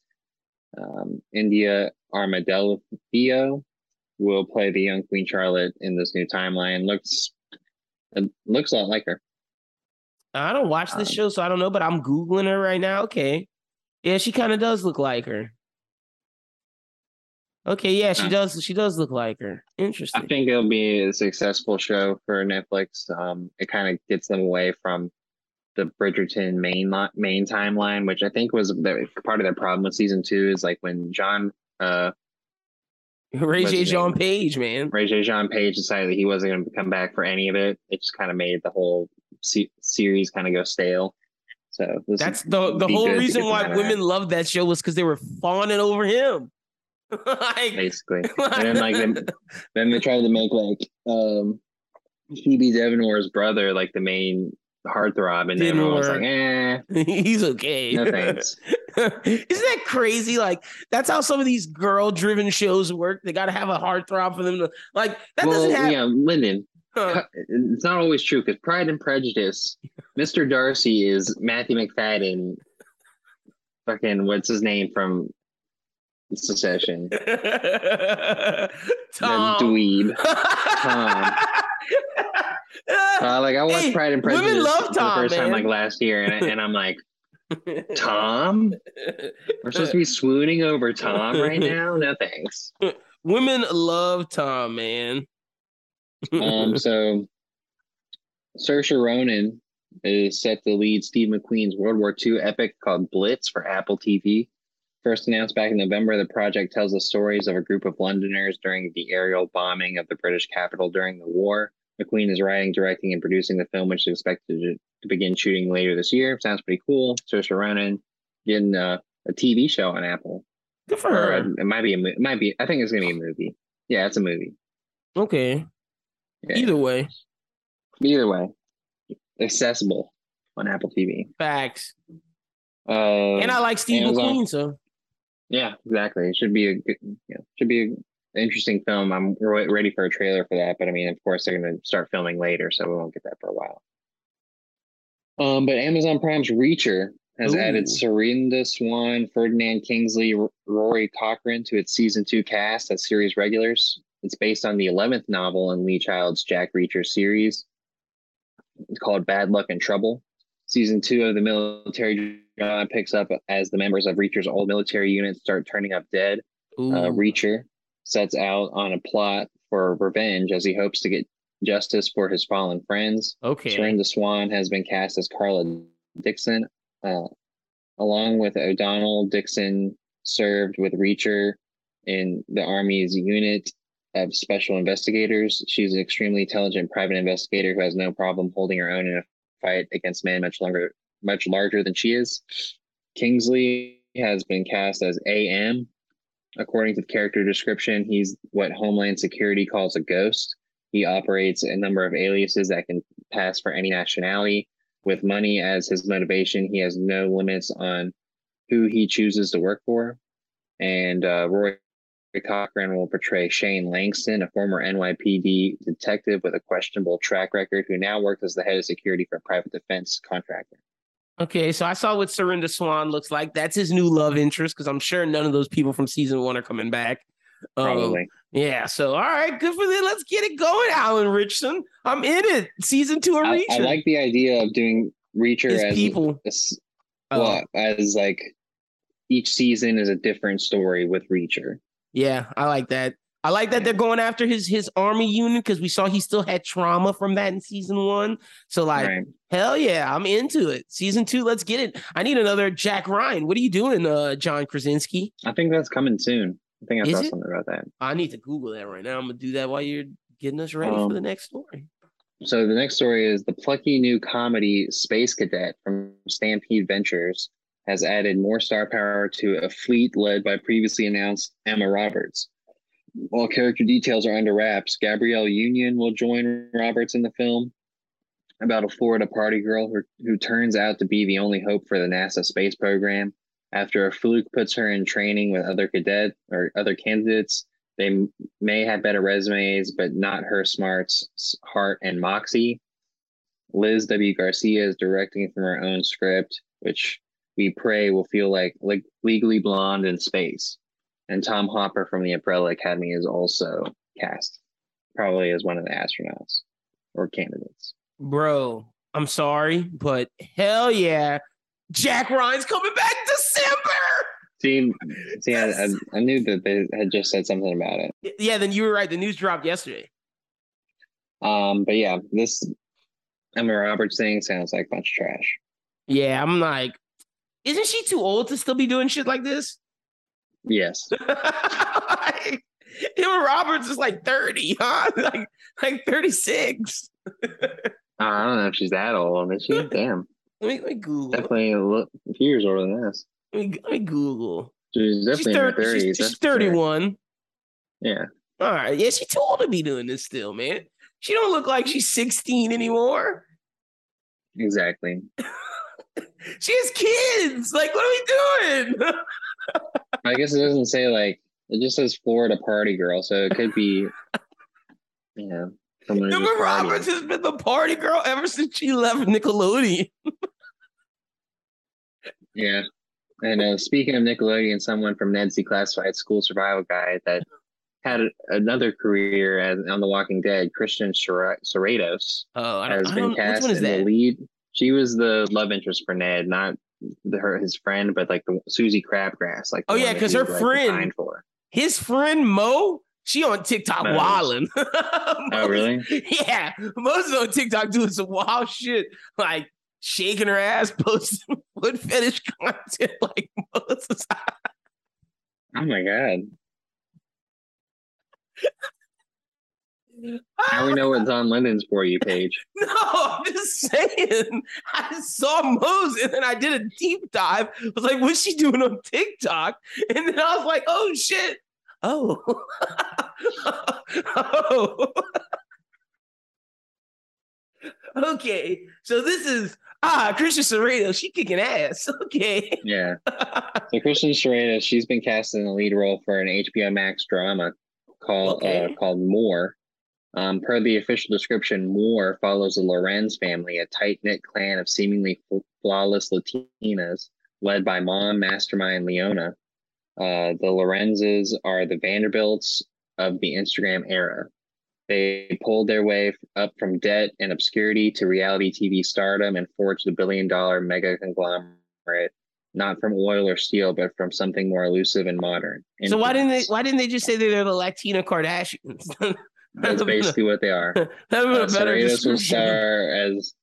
Um, India Amarteifio will play the young Queen Charlotte in this new timeline. Looks it looks a lot like her. I don't watch this Um, show, so I don't know, but I'm Googling her right now. Okay. Yeah, she kind of does look like her. Okay, yeah, she Huh. does. She does look like her. Interesting. I think it'll be a successful show for Netflix. Um, it kind of gets them away from the Bridgerton main li- main timeline, which I think was the, part of their problem with season two. Is like when John uh Ray J. Jean? Page, man. Ray J. Jean Page decided that he wasn't going to come back for any of it. It just kind of made the whole se- series kind of go stale. So That's the the whole reason why women that, loved that show was because they were fawning over him. like, basically. and then like then, then they tried to make like um Phoebe Dynevor's brother like the main heartthrob, and Didn't everyone was like, eh, he's okay. no thanks. Isn't that crazy? Like that's how some of these girl-driven shows work. They got to have a heartthrob for them to like. That well, doesn't happen. yeah, Lyndon. Huh. It's not always true because Pride and Prejudice, Mr. Darcy is Matthew Macfadyen. Fucking what's his name from Succession? Tom. The dweeb. Tom. Uh, like I watched Hey, Pride and women Prejudice love for Tom, the first time like last year, and, I- and I'm like, Tom, we're supposed to be swooning over Tom right now. No thanks. Women love Tom, man. Um, so Saoirse Ronan is set to lead Steve McQueen's World War II epic called Blitz for Apple TV. First announced back in November, the project tells the stories of a group of Londoners during the aerial bombing of the British capital during the war. McQueen is writing, directing, and producing the film, which is expected to, to begin shooting later this year. Sounds pretty cool. Saoirse Ronan getting uh, a TV show on Apple. Good for Or her. uh, it might be a it might be. I think it's gonna be a movie. Yeah, it's a movie. Okay. Yeah. Either way, Either way, accessible on Apple TV. facts. Uh, And I like Steve Amazon. McQueen, so yeah, exactly. It should be a good, know, should be interesting film. I'm re- ready for a trailer for that, but I mean, of course, they're going to start filming later, so we won't get that for a while. Um, but Amazon Prime's Reacher has Ooh. added Serinda Swan, Ferdinand Kingsley, R- Rory Cochrane to its season two cast as series regulars. It's based on the 11th novel in Lee Child's Jack Reacher series. It's called Bad Luck and Trouble. Season two of the military drama picks up as the members of Reacher's old military unit start turning up dead. Uh, Reacher sets out on a plot for revenge as he hopes to get justice for his fallen friends. okay. Serinda Swan has been cast as Karla Dixon, uh, along with O'Donnell. Dixon served with Reacher in the Army's unit of special investigators. She's an extremely intelligent private investigator who has no problem holding her own in a fight against men much longer, much larger than she is. Kingsley has been cast as AM. According to the character description, he's what Homeland Security calls a ghost. He operates a number of aliases that can pass for any nationality. With money as his motivation, he has no limits on who he chooses to work for. And uh, Roy Cochrane will portray Shane Langston, a former NYPD detective with a questionable track record who now works as the head of security for a private defense contractor. Okay, so I saw what Serinda Swan looks like. That's his new love interest because I'm sure none of those people from season one are coming back. Um, Probably. yeah. So all right, good for them. Let's get it going, Alan Ritchson. I'm in it. Season two of I, Reacher. I like the idea of doing Reacher his as people. as, Oh, well, as like each season is a different story with Reacher. yeah, I like that. I like that they're going after his his army unit because we saw he still had trauma from that in season one. So like, right. hell yeah, I'm into it. Season two, let's get it. I need another Jack Ryan. What are you doing, uh, John Krasinski? I think that's coming soon. I think I Is saw it? something about that. I need to Google that right now. I'm gonna do that while you're getting us ready for Um, the next story. So the next story is the plucky new comedy Space Cadet from Stampede Ventures has added more star power to a fleet led by previously announced Emma Roberts. While character details are under wraps, Gabrielle Union will join Roberts in the film about a Florida party girl who, who turns out to be the only hope for the NASA space program. After a fluke puts her in training with other cadet or other candidates, they may have better resumes, but not her smarts, heart, and moxie. Liz W. Garcia is directing from her own script, which we pray will feel like like Legally Blonde in space. And Tom Hopper from the Umbrella Academy is also cast, probably as one of the astronauts or candidates. Bro, I'm sorry, but hell yeah. Jack Ryan's coming back December. See, see, I, I, I knew that they had just said something about it. Yeah, then you were right. The news dropped yesterday. Um, but yeah, this Emma Roberts thing sounds like a bunch of trash. Yeah, I'm like, isn't she too old to still be doing shit like this? Yes. like, Emma Roberts is like 30, huh? Like, like 36. Uh, I don't know if she's that old, is she? Damn. Let me, let me Google. Definitely a a few years older than this. Let me, let me Google. She's She's, definitely in her 30, 30s. she's, she's that's for sure. 31. Yeah. All right. Yeah, she's too old to be doing this still, man. She don't look like she's 16 anymore. Exactly. She has kids. Like, what are we doing? I guess it doesn't say like it just says Florida party girl, so it could be, you know, From when he was Emma partying. Roberts has been the party girl ever since she left Nickelodeon. Yeah. And uh, speaking of Nickelodeon, someone from Ned's Declassified School Survival Guide that had another career as on The Walking Dead, Christian Sor- Serratos, Oh, I don't, has I been don't which cast one is in the lead. She was the love interest for Ned, not the, her his friend, but like the Susie Crabgrass. Like Oh, yeah, one that 'cause he her was, friend-. His friend Mo, she on TikTok Mo. wilding. Oh, really? Yeah, Mo's on TikTok doing some wild shit, like shaking her ass, posting foot fetish content like Moses. Oh my god! Now we know what Don London's for you page. No, I'm just saying. I saw Moze and then I did a deep dive. I was like, what's she doing on TikTok? And then I was like, oh shit. Oh. oh. okay. So this is ah Christian Serrano. She kicking ass. Okay. Yeah. So Christian Serrano, she's been cast in the lead role for an HBO Max drama called Okay. uh, called Moore. Um, per the official description, Moore follows the Lorenz family, a tight knit clan of seemingly flawless Latinas, led by mom mastermind Leona. Uh, the Lorenzes are the Vanderbilts of the Instagram era. They pulled their way up from debt and obscurity to reality TV stardom and forged a billion dollar mega conglomerate, not from oil or steel, but from something more elusive and modern. So why didn't they why didn't they just say they're the Latina Kardashians? That's basically what they are. that would Uh, have been a better will star as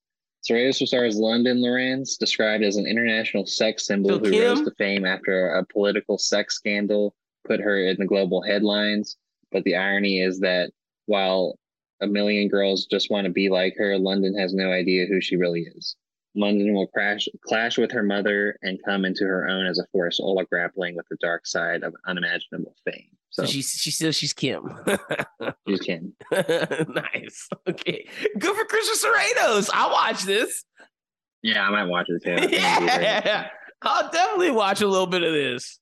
Serratos will star as London Lorenz, described as an international sex symbol who Kim- rose to fame after a political sex scandal put her in the global headlines. But the irony is that while a million girls just want to be like her, London has no idea who she really is. London will crash clash with her mother and come into her own as a force, all grappling with the dark side of unimaginable fame. So, So she's she still she's Kim. she's Kim. nice. Okay. Good for Christian Serratos. I'll watch this. Yeah, I might watch it too. I think it'd be great. yeah. I'll definitely watch a little bit of this.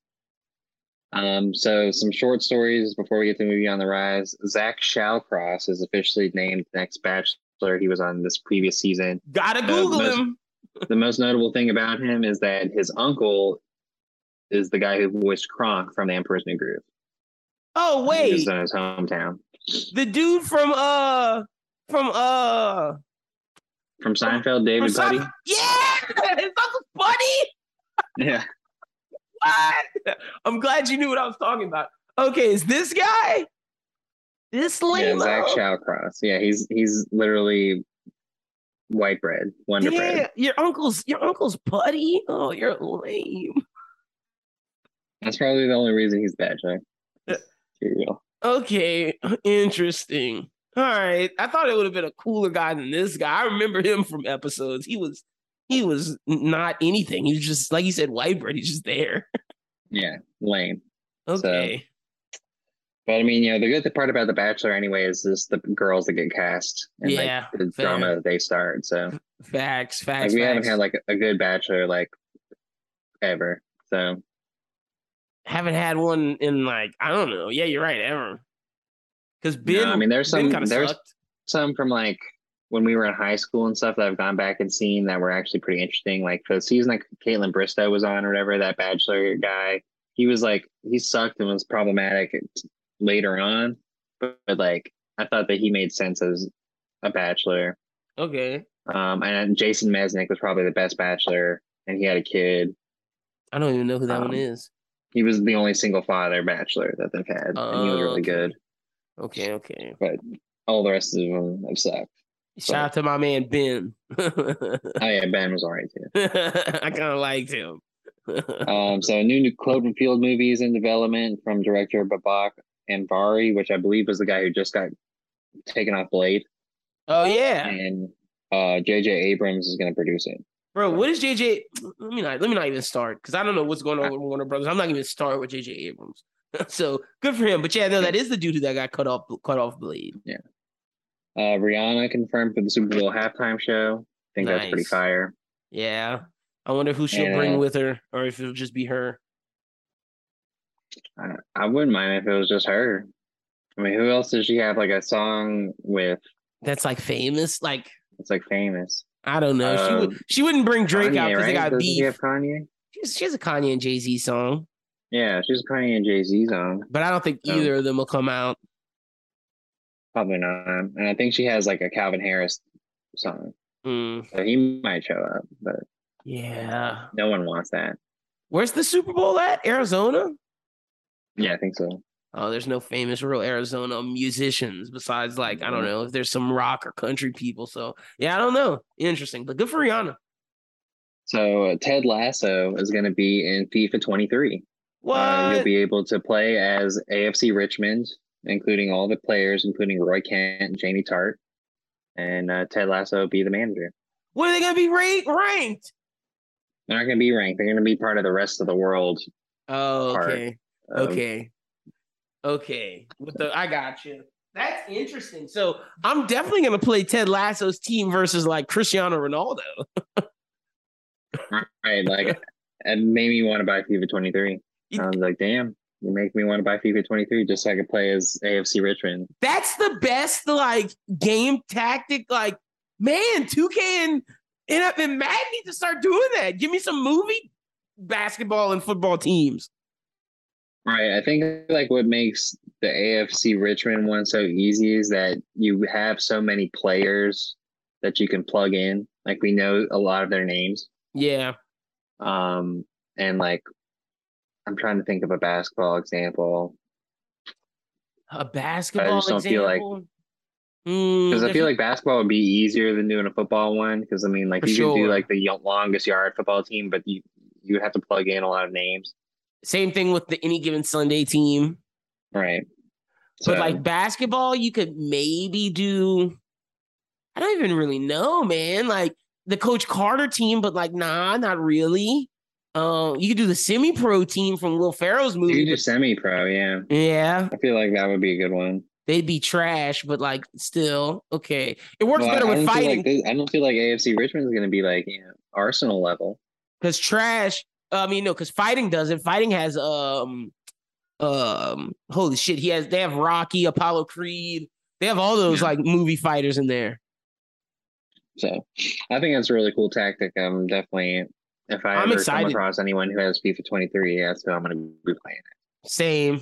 Um, so some short stories before we get to the movie on the rise. Zach Shallcross is officially named next Bachelor. He was on this previous season. Gotta Uh, Google most- him. The most notable thing about him is that his uncle is the guy who voiced Kronk from The Emperor's New Groove. Oh wait. was in his hometown. The dude from uh from uh From Seinfeld, David from Puddy. Seinfeld- Yeah, his Uncle Buddy. Yeah, What? I'm glad you knew what I was talking about. Okay, is this guy? This yeah, lame. Zach Shallcross. Yeah, he's he's literally white bread, wonder Yeah, bread. your uncle's your uncle's buddy. Oh, you're lame. That's probably the only reason he's Bachelor. Yeah. Real. Okay, interesting. All right, I thought it would have been a cooler guy than this guy. I remember him from episodes. He was he was not anything. He was just like you said, white bread. He's just there. Yeah, lame. Okay. But I mean, you know, the good part about The Bachelor anyway is just the girls that get cast and Yeah, like the fair. drama that they start. So Facts, like facts. we haven't had like a good Bachelor like ever. So haven't had one in like I don't know. Yeah, you're right. Ever. Because Ben, I mean, there's some- there's- sucked. some from like when we were in high school and stuff that I've gone back and seen that were actually pretty interesting. Like the season that Kaitlyn Bristowe was on or whatever, that Bachelor guy, he was like he sucked and was problematic later on, but, but like I thought that he made sense as a Bachelor. Okay. Um, and Jason Mesnick was probably the best bachelor, and he had a kid. I don't even know who that Um, one is. He was the only single father bachelor that they've had, and he was Oh, really okay. good. Okay, okay. But all the rest of them have sucked. Shout out to my man Ben. Oh yeah, Ben was alright too. I kind of liked him. Um, so a new, new Cloverfield movie is in development from director Babak Anvari, which I believe was the guy who just got taken off Blade, oh yeah, and uh, J.J. Abrams is going to produce it. bro. What is JJ? Let me not. Let me not even start because I don't know what's going on with Warner Brothers. I'm not to start with JJ Abrams. so good for him. But yeah, no, that is the dude who that got cut off cut off Blade. Yeah. Uh, Rihanna confirmed for the Super Bowl halftime show. I think that's pretty fire. Yeah. I wonder who she'll And, bring uh, with her, or if it'll just be her. I, I wouldn't mind if it was just her. I mean, who else does she have like a song with? That's like famous. Like It's like famous. I don't know. she would Um, she wouldn't bring Drake out because right? they got Doesn't she beef. have Kanye? She's, she has a Kanye and Jay Z song, Yeah, she's a Kanye and Jay Z song. but I don't think Oh. either of them will come out. Probably not. And I think she has like a Calvin Harris song. Mm, So he might show up, but yeah. no one wants that. Where's the Super Bowl at? Arizona? Yeah, I think so. Oh, there's no famous real Arizona musicians besides like I don't know if there's some rock or country people. So yeah, I don't know. Interesting, but good for Rihanna. So uh, Ted Lasso is going to be in FIFA 23. What? Uh, you'll be able to play as AFC Richmond, including all the players, including Roy Kent and Jamie Tartt. And uh, Ted Lasso will be the manager. What are they gonna be ranked? Ranked? They're not going to be ranked. They're going to be part of the rest of the world. Oh, Part okay, okay, okay. With the I got you. That's interesting. So I'm definitely gonna play Ted Lasso's team versus like Cristiano Ronaldo. Right. Like, it made me want to buy FIFA 23. I was like, damn, you make me want to buy FIFA 23 just so I could play as AFC Richmond. That's the best like game tactic. Like, man, 2K and and, and Madden need to start doing that. Give me some movie basketball and football teams. Right. I think like what makes the AFC Richmond one so easy is that you have so many players that you can plug in. Like we know a lot of their names. Yeah. Um, and like I'm trying to think of a basketball example A basketball I just don't feel like- example. Mm, because I feel like basketball would be easier than doing a football one. Because I mean, like you could do like the longest yard football team, but you you would have to plug in a lot of names. Same thing with the any given Sunday team. Right. But like basketball, you could maybe do. I don't even really know, man. Like the Coach Carter team, but like, nah, not really. Um, you could do the semi-pro team from Will Ferrell's you movie. could do but- semi pro. Yeah, yeah, I feel like that would be a good one. they'd be trash, but like, still okay. It works Well, better with fighting like this, I don't feel like AFC Richmond is going to be like you know Arsenal level. because trash. I mean, no, because fighting doesn't. Fighting has um, um, holy shit. He has. They have Rocky, Apollo Creed. They have all those Yeah. like movie fighters in there. So I think that's a really cool tactic. I'm definitely if I I'm ever excited. come across anyone who has FIFA 23, that's who I'm going to be playing. It. Same.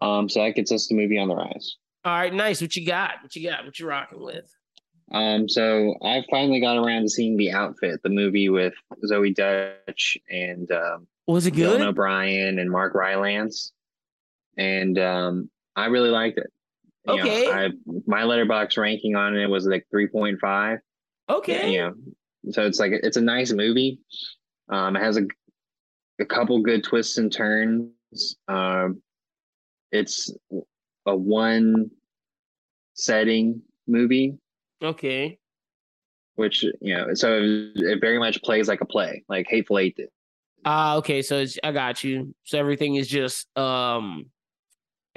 Um, so that gets us the movie on the rise. All right, nice. What you got? What you got? What you rocking with? Um, so I finally got around to seeing the outfit, the movie with Zoey Deutch and um, Was it good? Dylan? O'Brien and Mark Rylance, and um, I really liked it. You know, Okay. I my Letterboxd ranking on it was like 3.5. Okay. you know so it's like it's a nice movie um it has a, a couple good twists and turns um it's a one setting movie Okay. which you know so it, very much plays like a play like hateful eight did Ah, okay. So it's, I got you. So everything is just um,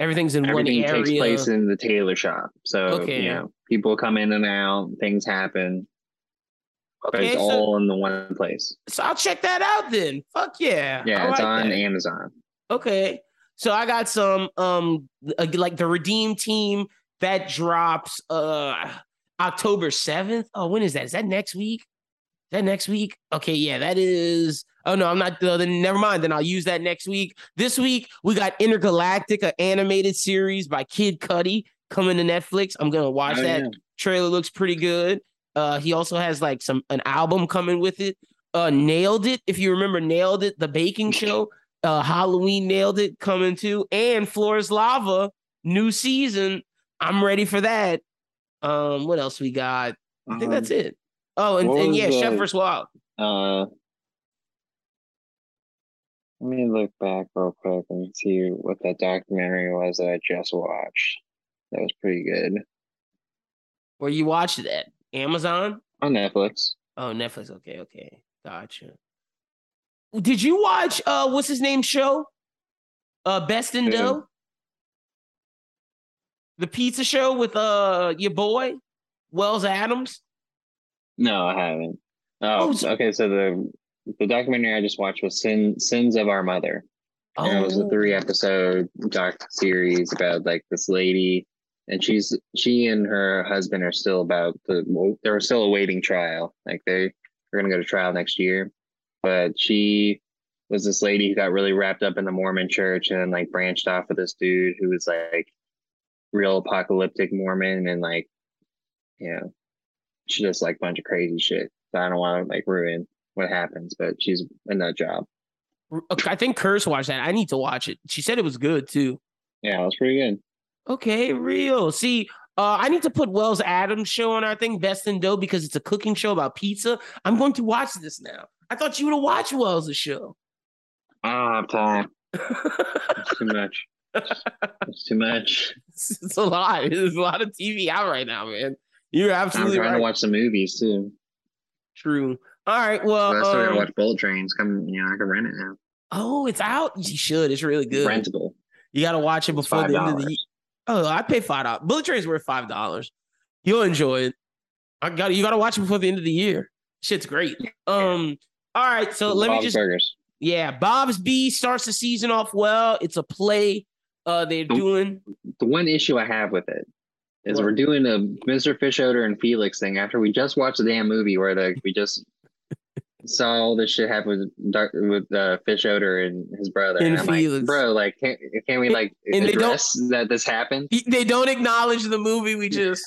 everything's in everything one area. takes place in the tailor shop so Okay. you know people come in and out things happen but it's so- all in the one place so I'll check that out then. Fuck yeah. yeah I it's like on that. amazon Okay. So I got some um like the Redeem team that drops uh October 7th. Oh, when is that? Is that next week? Is that next week? Okay, yeah, that is Oh no, I'm not uh, then never mind. Then I'll use that next week. This week we got Entergalactic, an animated series by Kid Cudi coming to Netflix. I'm gonna watch Oh, that. yeah. Trailer looks pretty good. Uh he also has like some an album coming with it. Uh Nailed It, if you remember Nailed It, the baking show. Uh Halloween Nailed It coming too. And Floor's Lava, new season. I'm ready for that. Um, what else we got? I think that's it. Oh, and, and yeah, Chef the- vs. Wild. Uh, let me look back real quick and see what that documentary was that I just watched. That was pretty good Where you watched that? Amazon? on Netflix. Oh, Netflix. Okay, okay. Gotcha. Did you watch uh what's his name show? Uh Best in? Dough? The pizza show with uh your boy, Wells Adams. No, I haven't. Oh, Oh, okay. So the the documentary I just watched was Sin Sins of Our Mother. And it was a Oh. three episode doc series about like this lady and she's she and her husband are still about the they're still awaiting trial. Like they are gonna go to trial next year, but she was this lady who got really wrapped up in the Mormon church and like branched off with this dude who was like real apocalyptic Mormon and like you know she just like a bunch of crazy shit. So I don't want to like ruin what happens, but she's a nut job. I think Curse watched that. I need to watch it. She said it was good too. Yeah, it was pretty good. Okay, real. See, uh, I need to put Wells Adams show on our thing, Best in Dough, because it's a cooking show about pizza. I'm going to watch this now. I thought you would have watched Wells' show. I don't have time. it's too much. It's too much. It's, it's, a lot. There's a lot of TV out right now, man. You're absolutely I'm trying right. to watch some movies too. True. All right. Well, I still um, gotta watch Bullet Trains. Come, you know, I can rent it now. oh, it's out. You should. It's really good. Rentable. You got to watch it before the end of the year. Oh, I pay five dollars. Bullet Train's worth five dollars. You'll enjoy it. I got you. Got to watch it before the end of the year. Shit's great. Um. All right. So let me just. Burgers. Yeah, Bob's B starts the season off well. It's a play. Uh, they're Oh. doing. The one issue I have with it is What? we're doing a Mr. Fischoeder and Felix thing after we just watched the damn movie where the we just saw all this shit happen with Dark, with uh, Fischoeder and his brother. And And, Felix. like, bro, like, can't can we like And address that this happened? They don't acknowledge the movie. We just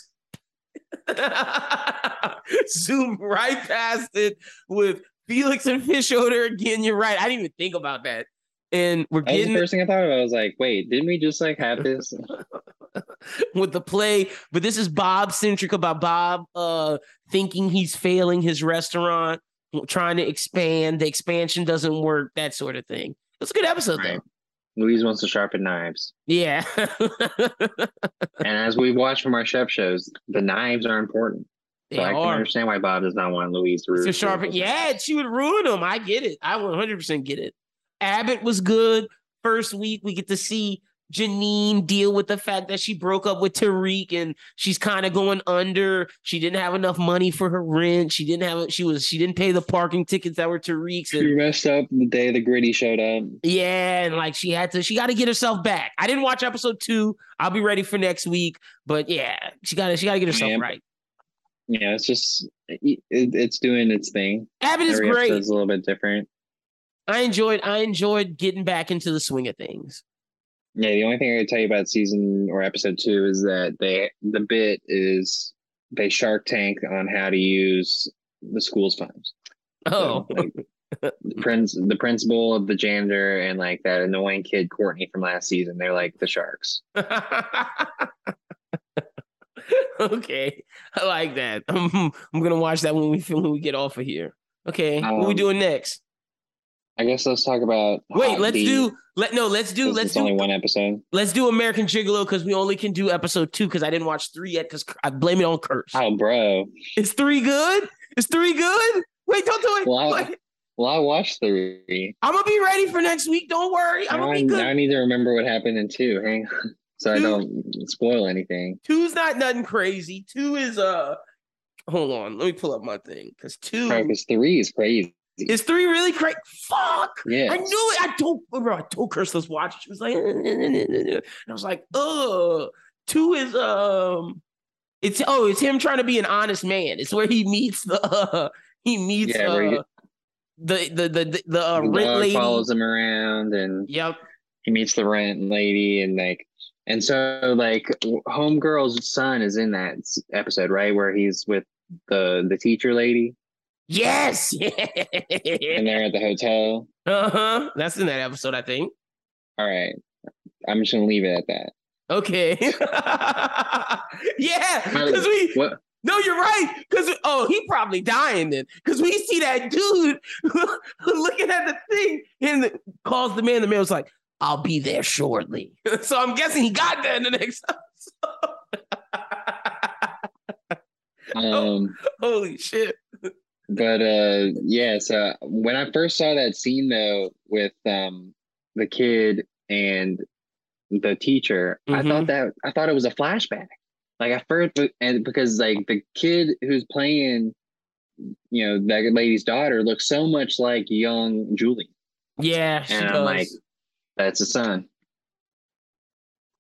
zoom right past it with Felix and Fischoeder again. You're right. I didn't even think about that. And we're That was the getting first thing I thought of. I was like, wait, didn't we just like have this? with the play, but this is Bob centric about Bob uh thinking he's failing his restaurant, trying to expand. The expansion doesn't work, that sort of thing. It's a good episode Right. though. Louise wants to sharpen knives. Yeah. And as we've watched from our chef shows, the knives are important. they So I can are. understand why Bob does not want Louise to ruin sharpen. Yeah, she would ruin them. I get it. I 100% get it. Abbott was good. First week, we get to see Janine deal with the fact that she broke up with Tariq and she's kind of going under. She didn't have enough money for her rent. She didn't have she was she didn't pay the parking tickets that were Tariq's. She messed up the day the gritty showed up. yeah, and like she had to, she got to get herself back. I didn't watch episode two. I'll be ready for next week. But yeah, she got to she got to get herself Yeah. right. Yeah, it's just it, it's doing its thing. Abbott is Every great. It's a little bit different. I enjoyed I enjoyed getting back into the swing of things. Yeah, the only thing I can tell you about season or episode two is that they the bit is they Shark Tank on how to use the school's funds. Oh, So, like, the prince, the principal of the janitor, and like that annoying kid Courtney from last season. They're like the sharks. okay, I like that. I'm, I'm gonna watch that when we when we get off of here. Okay, what we Um, doing next? I guess let's talk about. Wait, let's do let no, let's do let's it's do only one episode. let's do American Gigolo because we only can do episode two because I didn't watch three yet because I blame it on Curse. Oh, bro. Is three good? Is three good? Wait, don't do it. Well, I- Well, I watched three. I'm gonna be ready for next week. Don't worry, I'm Now gonna I, be now I need to remember what happened in two. Hang on, so I don't spoil anything. Two's not nothing crazy. Two is uh, hold on, let me pull up my thing because two Because three is crazy. Is three really crazy. Fuck. Yeah, I knew it. I told bro, I told Kirsten let's watch. She was like, and I was like, ugh. Two is um, it's oh, it's him trying to be an honest man. It's where he meets the uh, he meets Yeah, uh, you- the the the the, the uh, rent lady. follows him around, and Yep. he meets the rent lady, and like, and so like, homegirl's son is in that episode, right, where he's with the the teacher lady, Yes. and they're at the hotel. uh huh. That's in that episode, I think. All right, I'm just gonna leave it at that. Okay. yeah, because we What? no, you're right. Because oh, he probably dying then. Because we see that dude looking at the thing and calls the man. The man was like, "I'll be there shortly." so I'm guessing he got there in the next episode. Um. Holy shit! But uh yeah so when i first saw that scene though with um the kid and the teacher i Mhm. thought that i thought it was a flashback like i first and because like the kid who's playing you know that lady's daughter looks so much like young julie Yeah, she and does. i'm like that's a son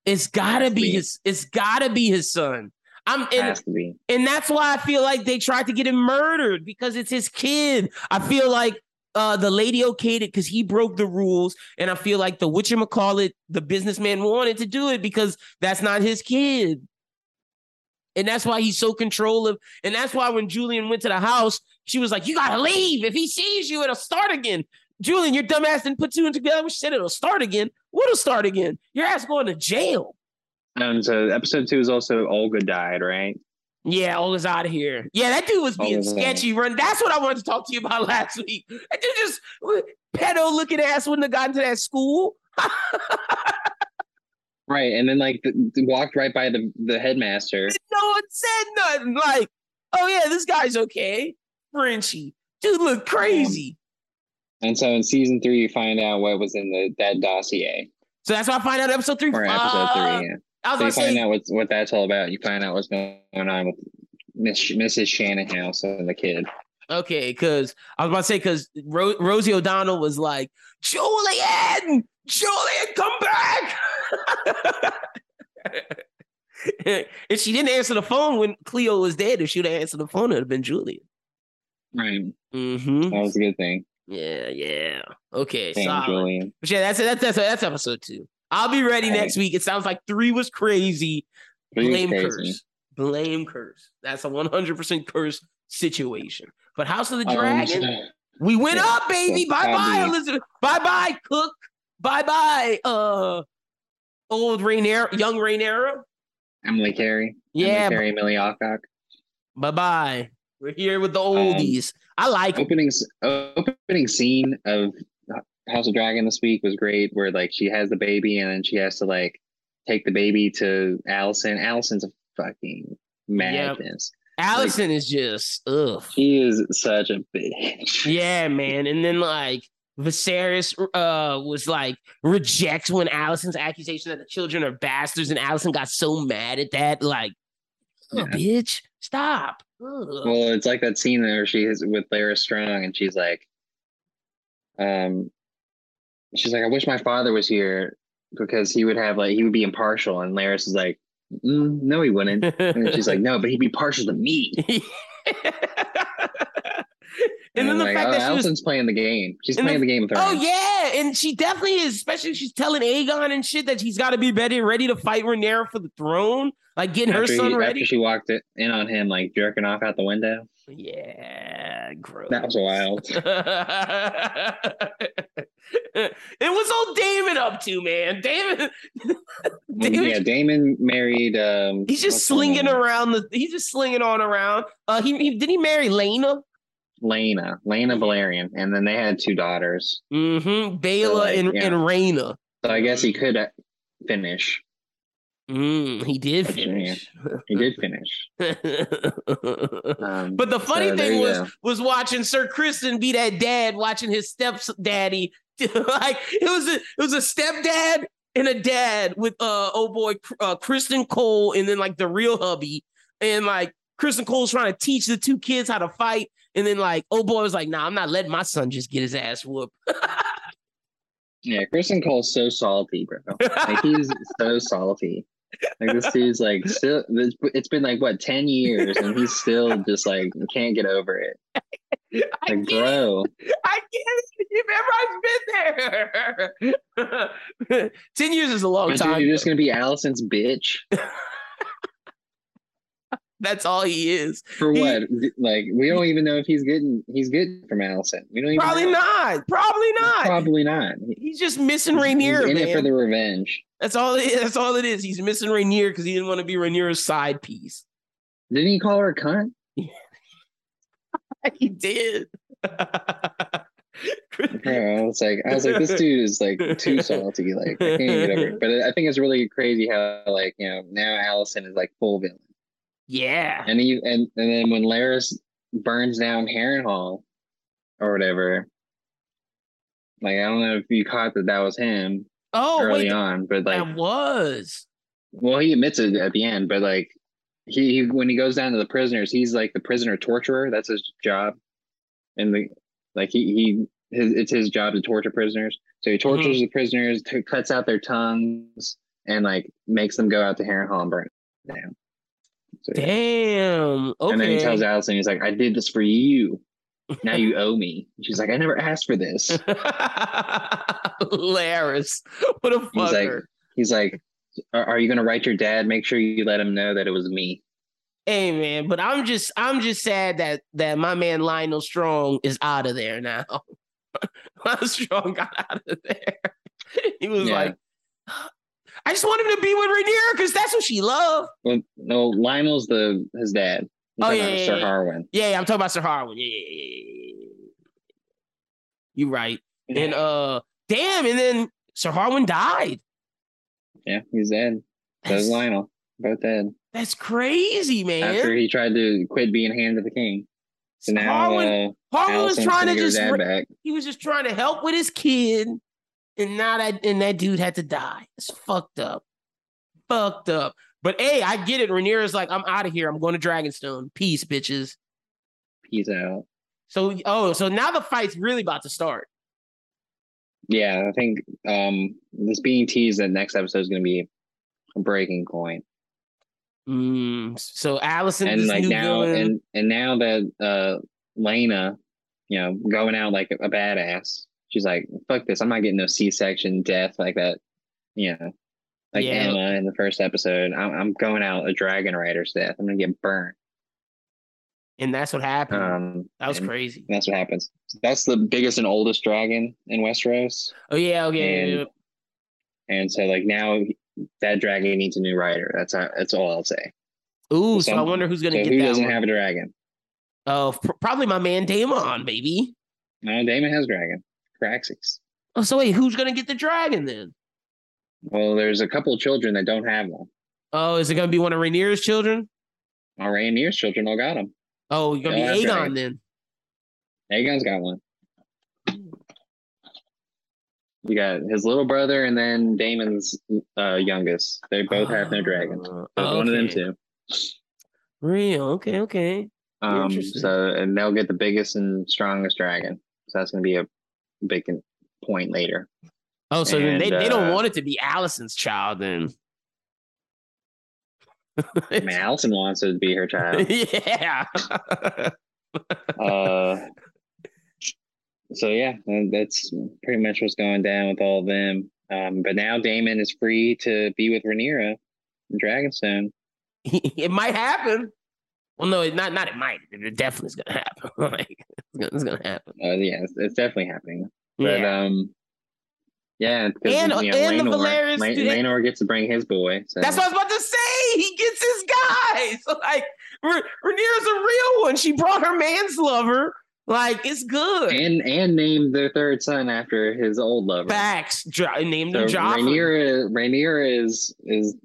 It's gotta to be be. his. It's gotta be his son. I'm and, Has to be. and that's why I feel like they tried to get him murdered because it's his kid. I feel like uh the lady okayed it because he broke the rules, and I feel like the whatchamacallit, the businessman wanted to do it because that's not his kid. And that's why he's so controlling. And that's why when Julian went to the house, she was like, You gotta leave. If he sees you, it'll start again. Julian, your dumb ass didn't put two and together. She said it'll start again. What'll start again? Your ass going to jail. Um, so episode two is also Olga died, right? Yeah, Olga's out of here. Yeah, that dude was being Olga's sketchy. Run. That's what I wanted to talk to you about last week. That dude just pedo looking ass wouldn't have gotten to that school. Right, and then like the, walked right by the the headmaster. No one said nothing. Like, oh yeah, this guy's okay. Frenchie. Dude look crazy. And so in season three, you find out what was in the that dossier So that's why I find out episode three. or episode Fuck. three. Yeah. I was So you find say, out what's what that's all about. You find out what's going on with Miss Mrs. Shannonhouse and the kid. okay, because I was about to say, because Ro- Rosie O'Donnell was like, Julian, Julian, come back. and she didn't answer the phone when Cleo was dead. If she would have answered the phone, it would have been Julian. Right, Mm-hmm. that was a good thing. Yeah, yeah. Okay, Damn, solid. Julian. But yeah, that's that's that's that's episode two. I'll be ready next week. It sounds like three was crazy. Was Blame crazy. curse. Blame curse. That's a 100% curse situation. But House of the Um, Dragon, we went yeah, up, baby. so bye bye, Elizabeth. Bye bye, Cook. Bye bye, uh, old Rhaenyra, young Rhaenyra. Emily Carey. Yeah, Emily Carey, Millie Alcock. bye bye. We're here with the Um, oldies. I like Opening opening scene of House of Dragon this week was great, where like she has the baby and then she has to like take the baby to Alicent. Alicent's a fucking madness. Alicent is just ugh. She is such a bitch. Yeah, man. And then like Viserys uh was like rejects when Alicent's accusation that the children are bastards, and Alicent got so mad at that. Like, oh, Yeah. bitch, stop. Ugh. Well, it's like that scene there she is with Larys Strong, and she's like, um, she's like, I wish my father was here because he would have like he would be impartial, and Larys is like, mm, no, he wouldn't. And she's like, no, but he'd be partial to me. and then the like, fact oh, that she was playing the game. She's playing the- the game of Oh Thrones. yeah, and she definitely is. Especially she's telling Aegon and shit that he's got to be ready, ready to fight Rhaenyra for the throne, like getting her son he- ready. after she walked it, in on him, like jerking off out the window. Yeah, gross. That was wild. it was old Daemon up to man. Daemon, Daemon yeah, Daemon married. Um, he's just slinging around the. He's just slinging on around. Uh, he, he did he marry Laena? Laena, Laena Velaryon, and then they had two daughters. Mm-hmm. Baela like, and yeah. and Rhaena. So I guess he could uh, finish. Mm, he did finish. He did finish. Um, But the funny so thing was go. was watching Sir Criston be that dad watching his stepdaddy. like it was a it was a stepdad and a dad with uh oh boy uh Criston Cole and then like the real hubby and like Criston Cole's trying to teach the two kids how to fight and then like oh boy was like nah I'm not letting my son just get his ass whooped. Yeah, Criston Cole's so salty, bro. Like he's so salty. Like this dude's like still. It's been like what ten years, and he's still just like can't get over it. I Like, bro, I get it. You've been there. Ten years is a long time. you're just gonna be Alicent's bitch That's all he is. for He- what? Like we don't even know if he's getting he's getting from Alicent. We don't even Probably know. not. Probably not. Probably not. He's just missing He's Rhaenyra, in man. it for the revenge. that's all. It is. That's all it is. He's missing Rhaenyra because he didn't want to be Rhaenyra's side piece. Didn't he call her a cunt? he did. I was like, I was like, this dude is like too salty. Like, I can't even get over it. But I think it's really crazy how, like, you know, now Alicent is like full villain, yeah. and he and and then when Larys burns down Harrenhal or whatever, like, I don't know if you caught that that was him Oh early wait, on, but like, that was. well, he admits it at the end, but like, he, he when he goes down to the prisoners, he's like the prisoner torturer. That's his job, and the like he he his it's his job to torture prisoners. So he tortures the prisoners, t- cuts out their tongues, and like makes them go out to Harrenhal and burn it down. So, yeah. Damn. Okay. And then he tells Alicent, he's like, I did this for you. Now you owe me. She's like, I never asked for this. Larys. What a fucker. He's like, he's like, are, are you gonna write your dad? Make sure you let him know that it was me. Hey man, but I'm just I'm just sad that that my man Lyonel Strong is out of there now. Lyonel Strong got out of there. He was Yeah. like, I just want him to be with Rhaenyra because that's what she loved. Well, no, Lyonel's the his dad. Oh, yeah, yeah, Sir yeah. Harwin. Yeah, yeah, I'm talking about Sir Harwin. Yeah, yeah, yeah. You right. And uh damn, and then Sir Harwin died. Yeah, he's dead. So That's, Lyonel. Both dead. that's crazy, man. After he tried to quit being hand of the king. So now Harwin, uh, Harwin was trying to just dad ra- back. he was just trying to help with his kid, and now that and that dude had to die. It's fucked up, fucked up. But hey, I get it. Rhaenyra's like, I'm out of here. I'm going to Dragonstone. Peace, bitches. Peace out. So oh, so now the fight's really about to start. Yeah, I think um this being teased that next episode is gonna be a breaking point. Mm, so Alicent, and like new now villain, and and now that uh Laena, you know, going out like a, badass, she's like, fuck this, I'm not getting no C section death like that, you know. Like Yeah. Aemma in the first episode, I'm, I'm going out a dragon rider's death. I'm gonna get burnt. and that's what happened. Um, that was crazy. That's what happens. That's the biggest and oldest dragon in Westeros, Oh yeah, okay. and- and so like now that dragon needs a new rider. That's how, that's all I'll say. Ooh, so I wonder who's gonna who get that doesn't one. have a dragon? Oh, pr- probably my man Daemon, baby. No, Daemon has dragon. Caraxes. Oh, so wait, who's gonna get the dragon then? Well, there's a couple of children that don't have one. Oh, is it gonna be one of Rhaenyra's children? All Rhaenyra's children all got them. Oh, you're gonna Yeah, be Aegon then. Aegon's got one. You got his little brother and then Daemon's uh, youngest. They both have no dragon. Uh, So One of them too. Real. Okay. Okay. Um, so and they'll get the biggest and strongest dragon. So that's gonna be a big point later. Oh, so then they, And, they don't uh, want it to be Alicent's child then. I mean, Alicent wants it to be her child. yeah. uh, so yeah, that's pretty much what's going down with all of them. Um, but now Daemon is free to be with Rhaenyra Dragonstone. it might happen. Well, no, not not it might. It definitely is gonna happen. like it's gonna, happen. Uh, yeah, it's, it's definitely happening. But Yeah. um, yeah, because And- you know, and the Velaryon- they- gets to bring his boy. So That's what I was about to say. He gets his guy. So like, R- Rhaenyra's a real one. She brought her man's lover. Like it's good. and and named their third son after his old lover. Facts. Jo- named So him Joffrey. Rhaenyra, Rhaenyra is is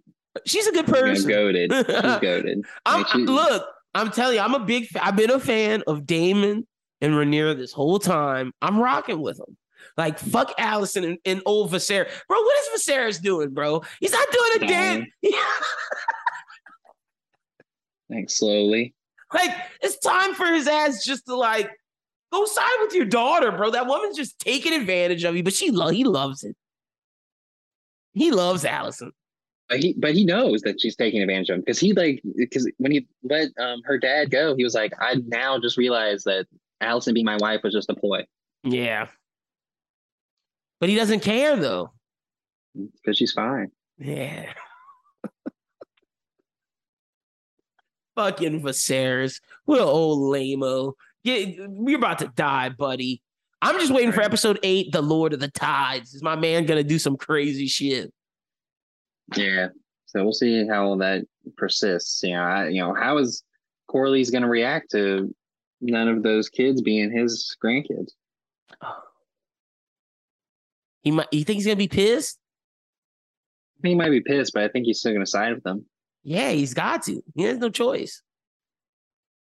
She's a good you know, person. goaded. She's goaded. I'm, Like, she- look, I'm telling you, I'm a big. I've been a fan of Daemon and Rhaenyra this whole time. I'm rocking with them. Like fuck Alicent and, and old Viserys, bro. What is Viserys doing, bro? He's not doing a damn. like slowly. like it's time for his ass just to like go side with your daughter, bro. That woman's just taking advantage of you, but she lo- he loves it. He loves Alicent. But he but he knows that she's taking advantage of him because he like because when he let um her dad go, he was like, I now just realized that Alicent being my wife was just a ploy Yeah, but he doesn't care though. because she's fine. Yeah. Fucking Viserys. What an old lame-o. Yeah, you're about to die, buddy. I'm just waiting for episode eight, The Lord of the Tides. Is my man gonna do some crazy shit? Yeah. So we'll see how that persists. You know, I, you know, how is Corlys's going to react to none of those kids being his grandkids? He might you think he's gonna be pissed? He might be pissed, but I think he's still going to side with them. Yeah, he's got to. He has no choice.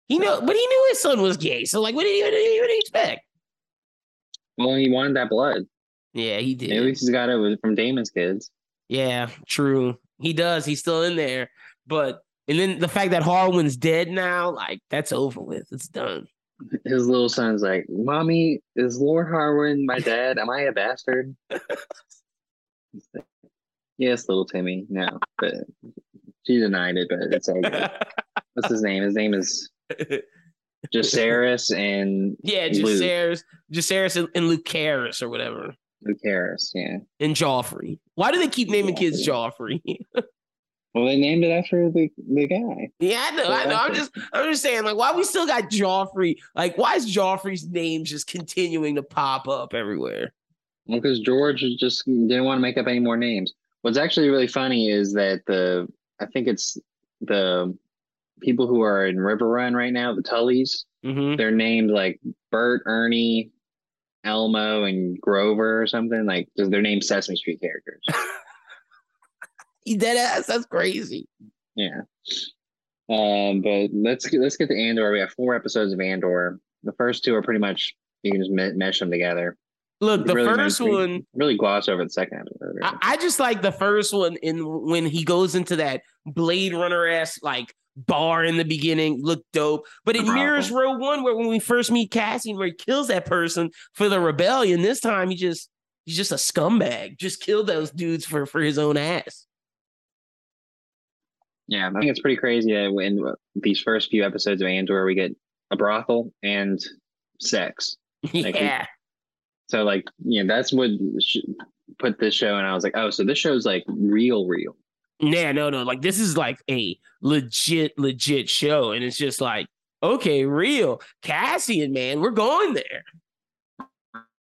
He know, but he knew his son was gay. So, like, what did he, what did he, what did he expect? Well, he wanted that blood. Yeah, he did. At least he's got it from Daemon's kids. Yeah, true. He does. He's still in there. But and then the fact that Harwin's dead now, like that's over with. It's done. His little son's like, "Mommy, is Lord Harwin my dad? Am I a bastard?" Yes, little Timmy. No, but she denied it. But it's all good. What's his name? His name is Jacaerys and yeah, Luke. Jacaerys, Jacaerys and, and Lucerys or whatever, Lucerys. Yeah. and Joffrey. Why do they keep naming kids Joffrey? Well, they named it after the the guy. yeah, I know, I know. I'm just, I'm just saying, like, why we still got Joffrey? Like, why is Joffrey's name just continuing to pop up everywhere? Well, because George just didn't want to make up any more names. What's actually really funny is that the I think it's the people who are in Riverrun right now, the Tullys. Mm-hmm. They're named like Bert, Ernie, Elmo, and Grover or something. Like they're named Sesame Street characters. Dead ass. That's crazy. Yeah. Um, but let's get, let's get to Andor. We have four episodes of Andor. The first two are pretty much you can just mesh them together. Look, the Really first nice. one, Really gloss over the second episode. I, I just like the first one in when he goes into that Blade Runner ass like bar in the beginning, looked dope. But it mirrors Rogue One, where when we first meet Cassian, where he kills that person for the rebellion. This time he just he's just a scumbag. Just killed those dudes for for his own ass. Yeah, I think it's pretty crazy that in these first few episodes of Andor, we get a brothel and sex. Like, yeah. So, like, you know, that's what sh- put this show, and I was like, oh, so this show's like real, real. Yeah, no, no. Like this is like a legit, legit show. And it's just like, okay, real. Cassian, man, we're going there.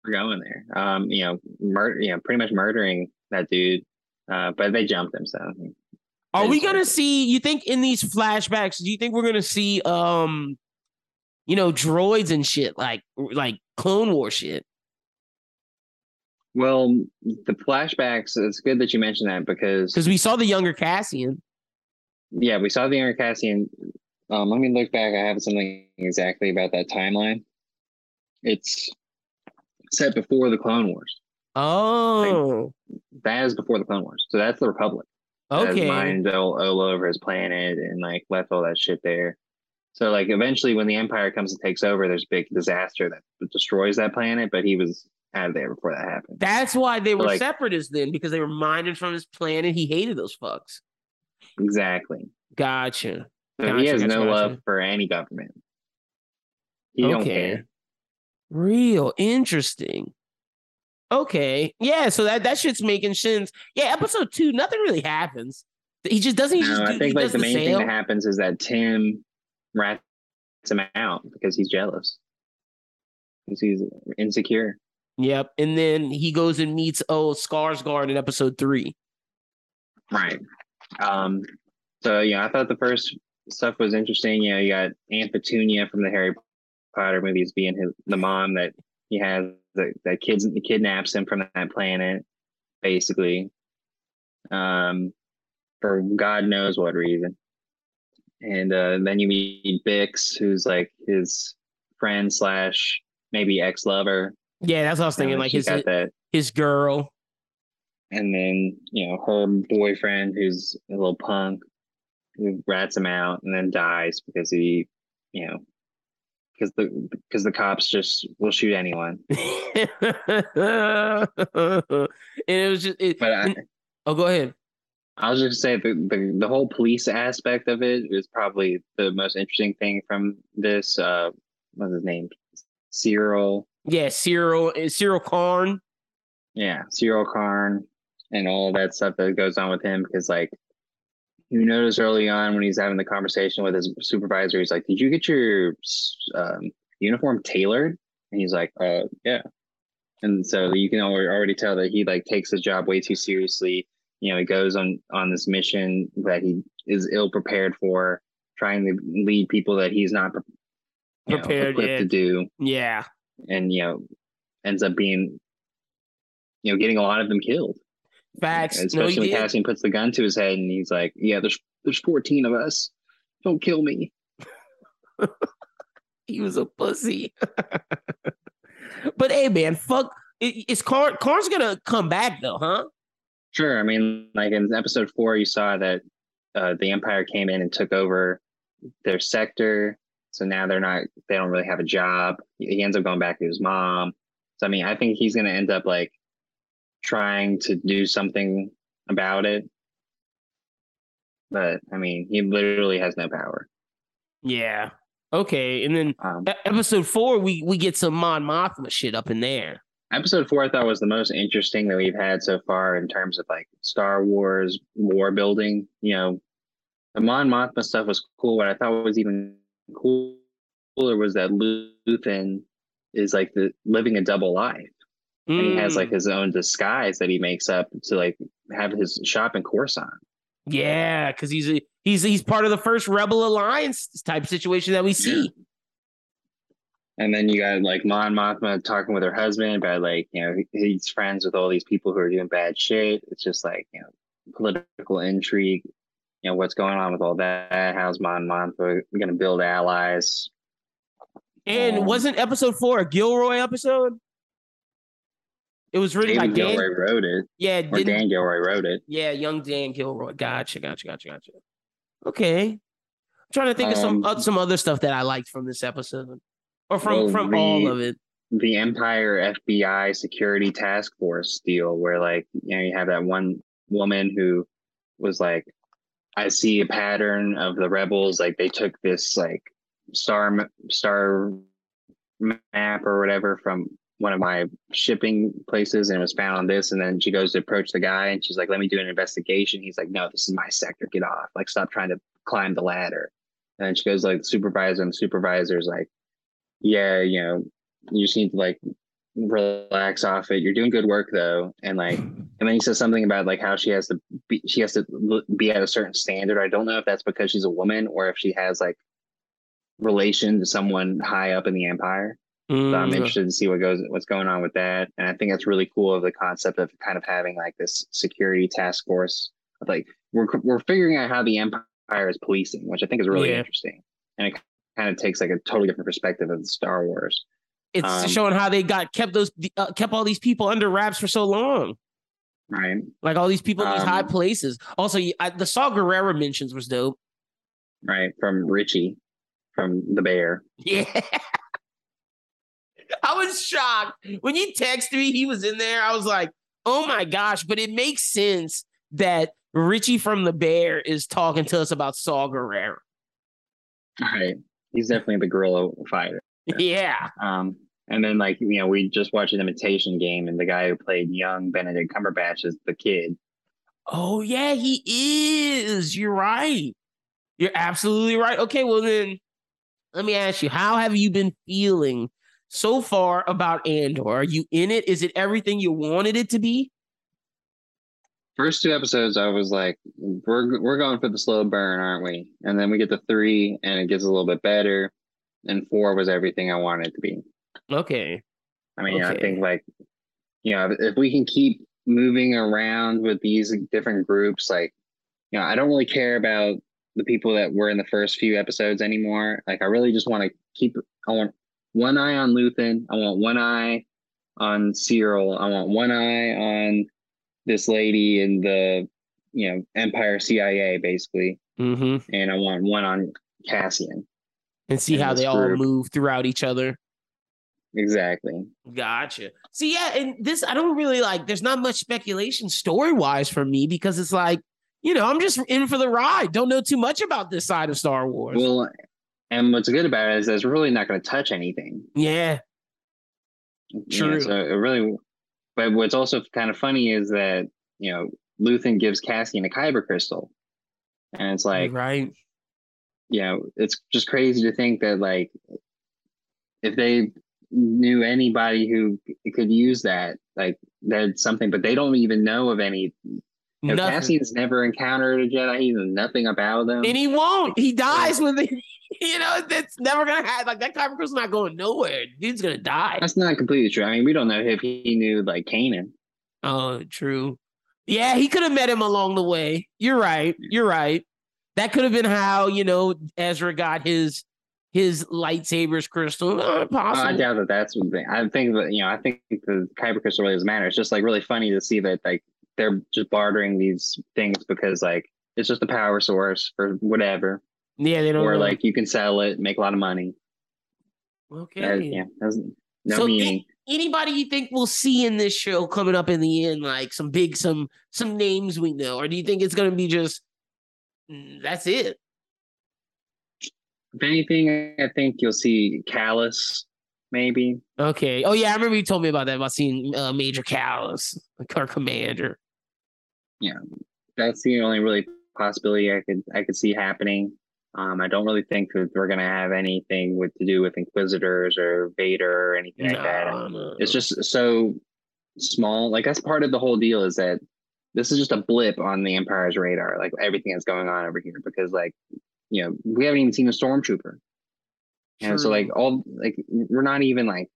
We're going there. Um, you know, murder, you know, pretty much murdering that dude. Uh, but they jumped him, so Are we gonna see? You think in these flashbacks? Do you think we're gonna see, um, you know, droids and shit like like Clone War shit? Well, the flashbacks. It's good that you mentioned that because Because we saw the younger Cassian. yeah, we saw the younger Cassian. Um, let me look back. I have something exactly about that timeline. It's set before the Clone Wars. Oh, That is before the Clone Wars. So that's the Republic. Okay. mined all, all over his planet and like left all that shit there. So like eventually, when the Empire comes and takes over, there's a big disaster that destroys that planet. But he was out of there before that happened. That's why they were Like- separatists then, because they were mining from his planet. And he hated those fucks. Exactly. Gotcha. So Gotcha, he has gotcha, no love for any government. He don't care. Real interesting. Okay. Yeah, so that, that shit's making sense. Yeah, episode two, nothing really happens. He just doesn't he just No, do, I think like the main thing that happens is that Tim rats him out because he's jealous. Because he's insecure. Yep. And then he goes and meets oh Skarsgård in episode three. Right. Um, so yeah, I thought the first stuff was interesting. You know, you got Aunt Petunia from the Harry Potter movies being his the mom that he has that that kids kidnaps him from that planet, basically. Um, for God knows what reason. And uh, then you meet Bix, who's like his friend slash maybe ex lover. Yeah, that's what I was thinking. Like his his girl. and then you know her boyfriend who's a little punk who rats him out and then dies because he you know because the because the cops just will shoot anyone and it was just it, but I, oh go ahead. I was just say the, the the whole police aspect of it is probably the most interesting thing from this uh what's his name Syril. Yeah, Syril Syril Karn. yeah Syril Karn and all that stuff that goes on with him because like you notice early on when he's having the conversation with his supervisor he's like did you get your um, uniform tailored? And he's like uh yeah. And so you can al- already tell that he like takes his job way too seriously. You know he goes on on this mission that he is ill prepared for trying to lead people that he's not you know, Prepared, to do Yeah. and you know ends up being you know getting a lot of them killed Facts. No, especially he when did. Cassian puts the gun to his head and he's like, "Yeah, there's there's 14 of us. Don't kill me." He was a pussy. but hey, man, fuck. Is Karn Karn's gonna come back though, huh? Sure. I mean, like in episode four, you saw that uh, the Empire came in and took over their sector. So now they're not. They don't really have a job. He ends up going back to his mom. So I mean, I think he's going to end up like trying to do something about it. But I mean, he literally has no power. Yeah. Okay. And then Um, episode four, we we get some Mon Mothma shit up in there. episode four, I thought was the most interesting that we've had so far in terms of like Star Wars war building. You know, the Mon Mothma stuff was cool. What I thought was even cooler was that Luthen is like the living a double life. and he has like Mm, his own disguise that he makes up to like have his shop in Coruscant. yeah, because he's a, he's he's part of the first Rebel Alliance type situation that we see. And then you got like Mon Mothma talking with her husband about like you know he's friends with all these people who are doing bad shit. It's just like you know political intrigue. You know what's going on with all that? How's Mon Mothma going to build allies? And Um, wasn't episode four a Gilroy episode? It was written by Dan. Gilroy wrote it, Yeah, or didn't, Dan Gilroy wrote it. yeah, young Dan Gilroy. Gotcha, gotcha, gotcha, gotcha. Okay, I'm trying to think of some Um, uh, some other stuff that I liked from this episode, or from Well, from the- all of it. the Empire FBI Security Task Force deal, where like you know you have that one woman who was like, I see a pattern of the rebels. Like they took this like star star map or whatever from one of my shipping places, and it was found on this. And then she goes to approach the guy, and she's like, "Let me do an investigation." He's like, "No, this is my sector. Get off! Like stop trying to climb the ladder." And she goes like, "The supervisor," and the supervisor's like, "Yeah, you know." you just need to like relax off it. You're doing good work though, and like, and then he says something about like how she has to be, she has to be at a certain standard. I don't know if that's because she's a woman or if she has like relation to someone high up in the empire. So I'm Mm, interested to see what goes what's going on with that, and I think that's really cool of the concept of kind of having like this security task force. Of, like we're we're figuring out how the empire is policing, which I think is really Yeah. interesting, and it kind of takes like a totally different perspective of Star Wars. It's um, showing how they got kept those uh, kept all these people under wraps for so long. Right. Like all these people in these Um, high places. Also, I, the Saw Gerrera mentions was dope. right? From Richie, from the bear. Yeah. I was shocked when you texted me. He was in there. I was like, "Oh my gosh!" But it makes sense that Richie from the Bear is talking to us about Saw Gerrera. Right. He's definitely the gorilla fighter. Yeah, Um, and then like you know, we just watched an imitation game, and the guy who played young Benedict Cumberbatch is the kid. Oh yeah, he is. You're right. You're absolutely right. Okay, well then, let me ask you: How have you been feeling so far about Andor? Are you in it? Is it everything you wanted it to be? First two episodes, I was like, we're we're going for the slow burn, aren't we? And then we get to three, and it gets a little bit better. And four was everything I wanted it to be. Okay. I mean, I think like, you know, if we can keep moving around with these different groups, like, you know, I don't really care about the people that were in the first few episodes anymore. Like, I really just want to keep. I want one eye on Luthen. I want one eye on Syril. I want one eye on this lady in the, you know, Empire CIA basically, Mm-hmm. and I want one on Cassian. And see In how they all move throughout each other. Exactly. Gotcha. See, yeah, and this I don't really like. There's not much speculation story wise for me because it's like, you know, I'm just in for the ride. Don't know too much about this side of Star Wars. Well, and what's good about it is that it's really not going to touch anything. yeah, Yeah, True. so it really, but what's also kind of funny is that you know Luthen gives Cassian a kyber crystal, and it's like right. you know it's just crazy to think that like if they knew anybody who could use that, like that's something, but they don't even know of any. You know, Cassian's never encountered a Jedi. He knows nothing about them. And he won't. He dies when it. You know, that's never gonna happen. Like that kyber crystal's not going nowhere. Dude's gonna die. That's not completely true. I mean, we don't know if he knew like Kanan. Oh, true. Yeah, he could have met him along the way. You're right. You're right. That could have been how you know Ezra got his his lightsabers crystal. Uh, possible. I doubt that that's what they, I think that you know I think the kyber crystal really doesn't matter. It's just like really funny to see that like they're just bartering these things because like it's just a power source for whatever, yeah, they don't. or know. like you can sell it, make a lot of money. okay. That, yeah, has no So meaning. anybody you think we'll see in this show coming up in the end, like some big some some names we know, or do you think it's gonna be just mm, that's it? If anything, I think you'll see Kallus, maybe. Okay. Oh yeah, I remember you told me about that about seeing uh, Major Kallus, our commander. Yeah, that's the only really possibility I could I could see happening. Um, I don't really think that we're gonna have anything with to do with Inquisitors or Vader or anything like that. no. It's just so small. Like that's part of the whole deal is that this is just a blip on the Empire's radar. Like everything that's going on over here, because like you know we haven't even seen a stormtrooper, and so like all like we're not even like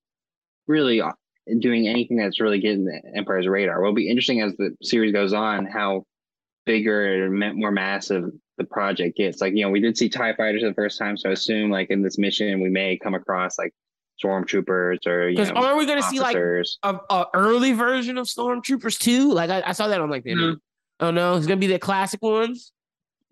really uh, doing anything that's really getting the Empire's radar. What'll be interesting as the series goes on, how bigger and more massive the project gets. Like, you know, we did see TIE fighters the first time, so I assume like in this mission we may come across like stormtroopers or you Because know aren't we gonna see like officers. a, a early version of Stormtroopers too? Like I, I saw that on like the No. Oh no, it's gonna be the classic ones.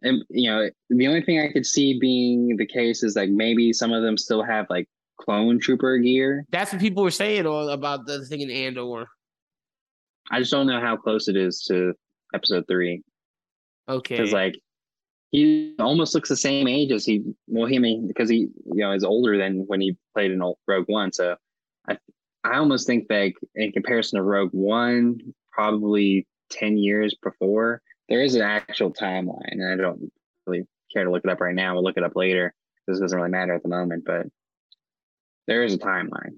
And you know, the only thing I could see being the case is like maybe some of them still have like clone trooper gear. That's what people were saying all about the thing in Andor. I just don't know how close it is to episode three. Okay. because like he almost looks the same age as he well he I mean because he you know is older than when he played in old Rogue One so I I almost think that in comparison to Rogue One probably 10 years before there is an actual timeline and I don't really care to look it up right now we'll look it up later this doesn't really matter at the moment but there is a timeline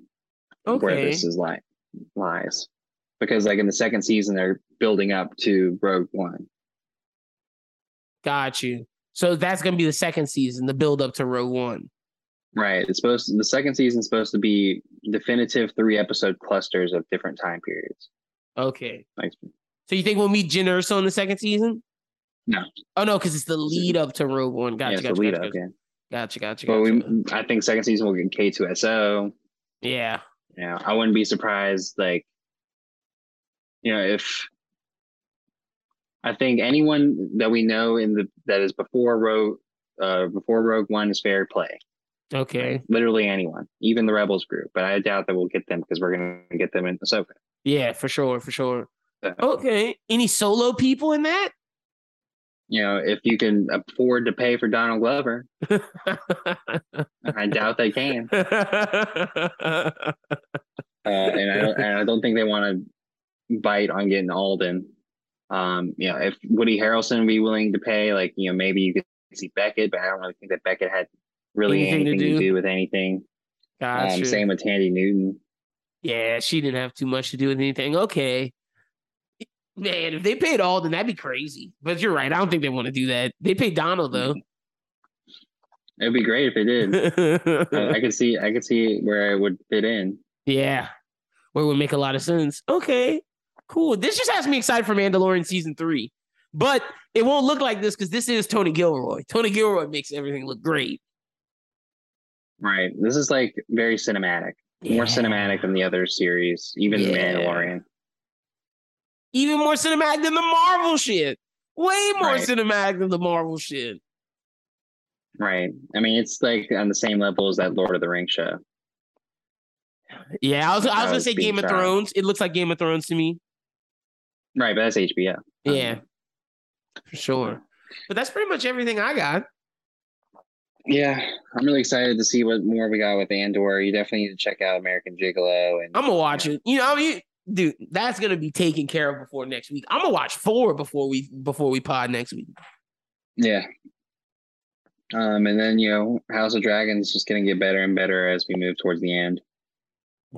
where okay. this is like lies because like in the second season they're building up to Rogue One Got you. So that's gonna be the second season, the build up to Rogue One. Right. It's supposed to, the second season's supposed to be definitive three episode clusters of different time periods. Okay. Like So you think we'll meet Jyn Erso in the second season? No. Oh no, because it's the lead up to Rogue One. yeah, Gotcha, the gotcha, lead gotcha, up, gotcha, yeah. gotcha, gotcha, But gotcha. we I think second season we'll get K two SO. Yeah. You know, I wouldn't be surprised like you know, if I think anyone that we know in the that is before Rogue uh before Rogue One is fair play. Okay. Literally anyone, even the Rebels group. But I doubt that we'll get them because we're gonna get them in Ahsoka. Yeah, for sure, for sure. So, Okay. Any solo people in that? You know, if you can afford to pay for Donald Glover, I doubt they can. Uh, and I don't, and I don't think they want to bite on getting Alden. Um, you know, if Woody Harrelson would be willing to pay, like you know, maybe you could see Beckett, but I don't really think that Beckett had really Anything to anything to do? do, with anything. gotcha. Um, same with Thandie Newton. Yeah, she didn't have too much to do with anything. Okay. Man, if they paid Alden, that'd be crazy. But you're right. I don't think they want to do that. They paid Donald though. It'd be great if they did. Uh, I could see, I could see where I would fit in. yeah. Where it would make a lot of sense. Okay. Cool. This just has me excited for Mandalorian season three. But it won't look like this because this is Tony Gilroy. Tony Gilroy makes everything look great. Right. This is like very cinematic, more cinematic than the other series, even Yeah. Mandalorian. Even more cinematic than the Marvel shit. Way more Right. cinematic than the Marvel shit. Right. I mean, it's like on the same level as that Lord of the Rings show. Yeah, I was I was gonna was say Game of tried. Thrones. It looks like Game of Thrones to me. Right, but that's HBO. Um, Yeah, for sure. But that's pretty much everything I got. Yeah, I'm really excited to see what more we got with Andor. You definitely need to check out American Gigolo and I'm gonna watch it. You know, mean, dude, that's gonna be taken care of before next week. I'm gonna watch four before we before we pod next week. yeah. Um, and then you know, House of Dragons is just gonna get better and better as we move towards the end.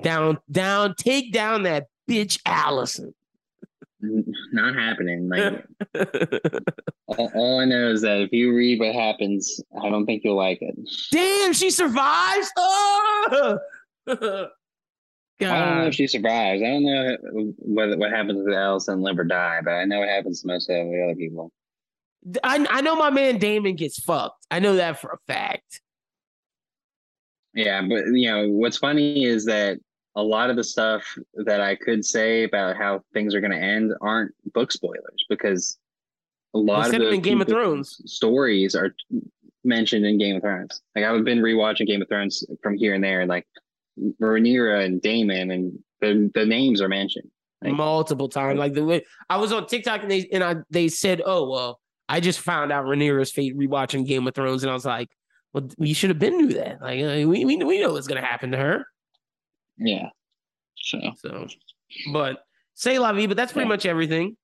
Down, down, take down that bitch Alicent. Not happening. Like all, all I know is that if you read what happens, I don't think you'll like it. Damn, she survives. Oh! I don't know if she survives. I don't know what what happens with Alicent live or die, but I know what happens to most of the other people. I I know my man Daemon gets fucked. I know that for a fact. Yeah, but you know what's funny is that a lot of the stuff that I could say about how things are going to end aren't book spoilers because a lot of the in Game of Thrones. stories are mentioned in Game of Thrones. Like I've been rewatching Game of Thrones from here and there, and like Rhaenyra and Daemon and the the names are mentioned. Like- multiple times. Like the way I was on TikTok and they and I they said, "Oh well, I just found out Rhaenyra's fate rewatching Game of Thrones," and I was like, "Well, we should have been knew that. Like uh, we we we know what's gonna happen to her." Yeah. So So, but say la vie, but that's pretty Yeah. much everything.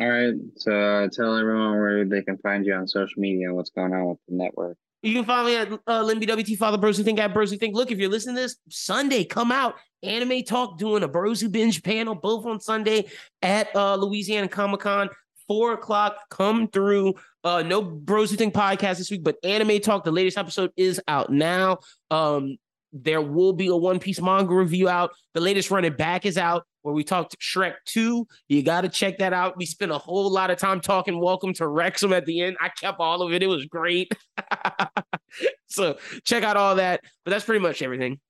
all right. So uh, tell everyone where they can find you on social media and what's going on with the network. You can follow me at uh, Father Bros Who Think at Bros Who Think. Look, if you're listening to this Sunday, come out. Anime Talk doing a Bros Who Binge panel, both on Sunday at uh, Louisiana Comic Con, four o'clock. Come through. Uh, no Bros Who Think podcast this week, but Anime Talk, the latest episode is out now. Um, there will be a One Piece manga review out. The latest running back is out where we talked Shrek 2. You got to check that out. We spent a whole lot of time talking Welcome to Wrexham at the end. I kept all of it. It was great. so check out all that. But that's pretty much everything.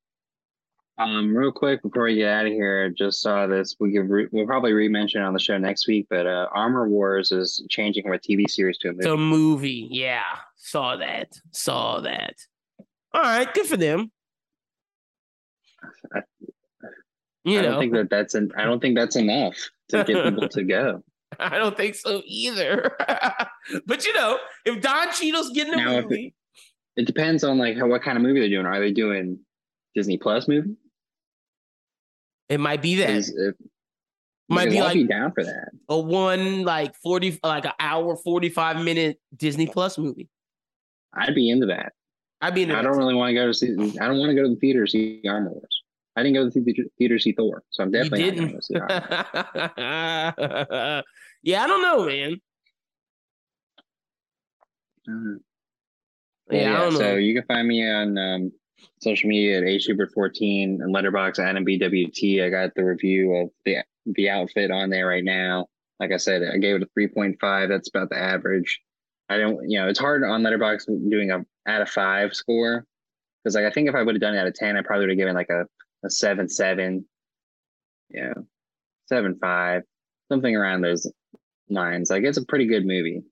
Um, real quick before we get out of here, just saw this. We give re- we'll probably re-mention it on the show next week, but uh, Armor Wars is changing from a TV series to a movie. The movie. Yeah. Saw that. Saw that. All right. Good for them. I- You I know, don't think that that's an, I don't think that's enough to get people to go. I don't think so either. but you know, if Don Cheadle's getting a Now, if it- movie, It depends on like how, what kind of movie they're doing. Are they doing Disney Plus movie? it might be that. Is if, Might be I'll like be down for that. a one like 40 like an hour 45 minute Disney Plus movie. I'd be into that. I'd be in I don't really want to go to see. I don't want to go to the theater to see Armor Wars. I didn't go to the theater to see Thor, so I'm definitely not going didn't. to see Armor. Wars. yeah, I don't know, man. Uh, Yeah, I don't so know. you can find me on um, social media at ashubert14 and Letterboxd Adam BWT. I got the review of the the outfit on there right now. Like I said, I gave it a 3.5. That's about the average. I don't, you know, it's hard on Letterboxd doing a out of five score because like I think if I would have done it out of 10, I probably would have given like a a seven seven, yeah, seven five, something around those lines. Like it's a pretty good movie.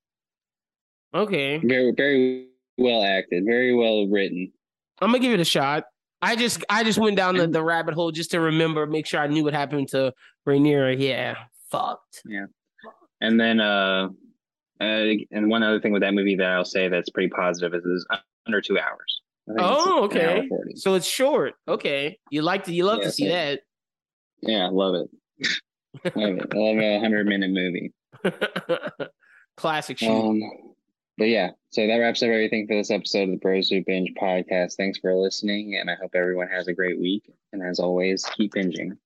Okay. Very very well acted, very well written. I'm gonna give it a shot. I just I just went down the, the rabbit hole just to remember, make sure I knew what happened to Rhaenyra. Yeah. Fucked. Yeah. And then, uh, uh, and one other thing with that movie that I'll say that's pretty positive is it's under two hours. I think it's Oh, okay. So it's short. Okay. You like to you love Yeah, to see that. Yeah, I love it. love it. I love a hundred minute movie. Classic shoot. Um, but yeah, so that wraps up everything for this episode of the Bros Who Binge podcast. Thanks for listening, and I hope everyone has a great week. And as always, keep binging.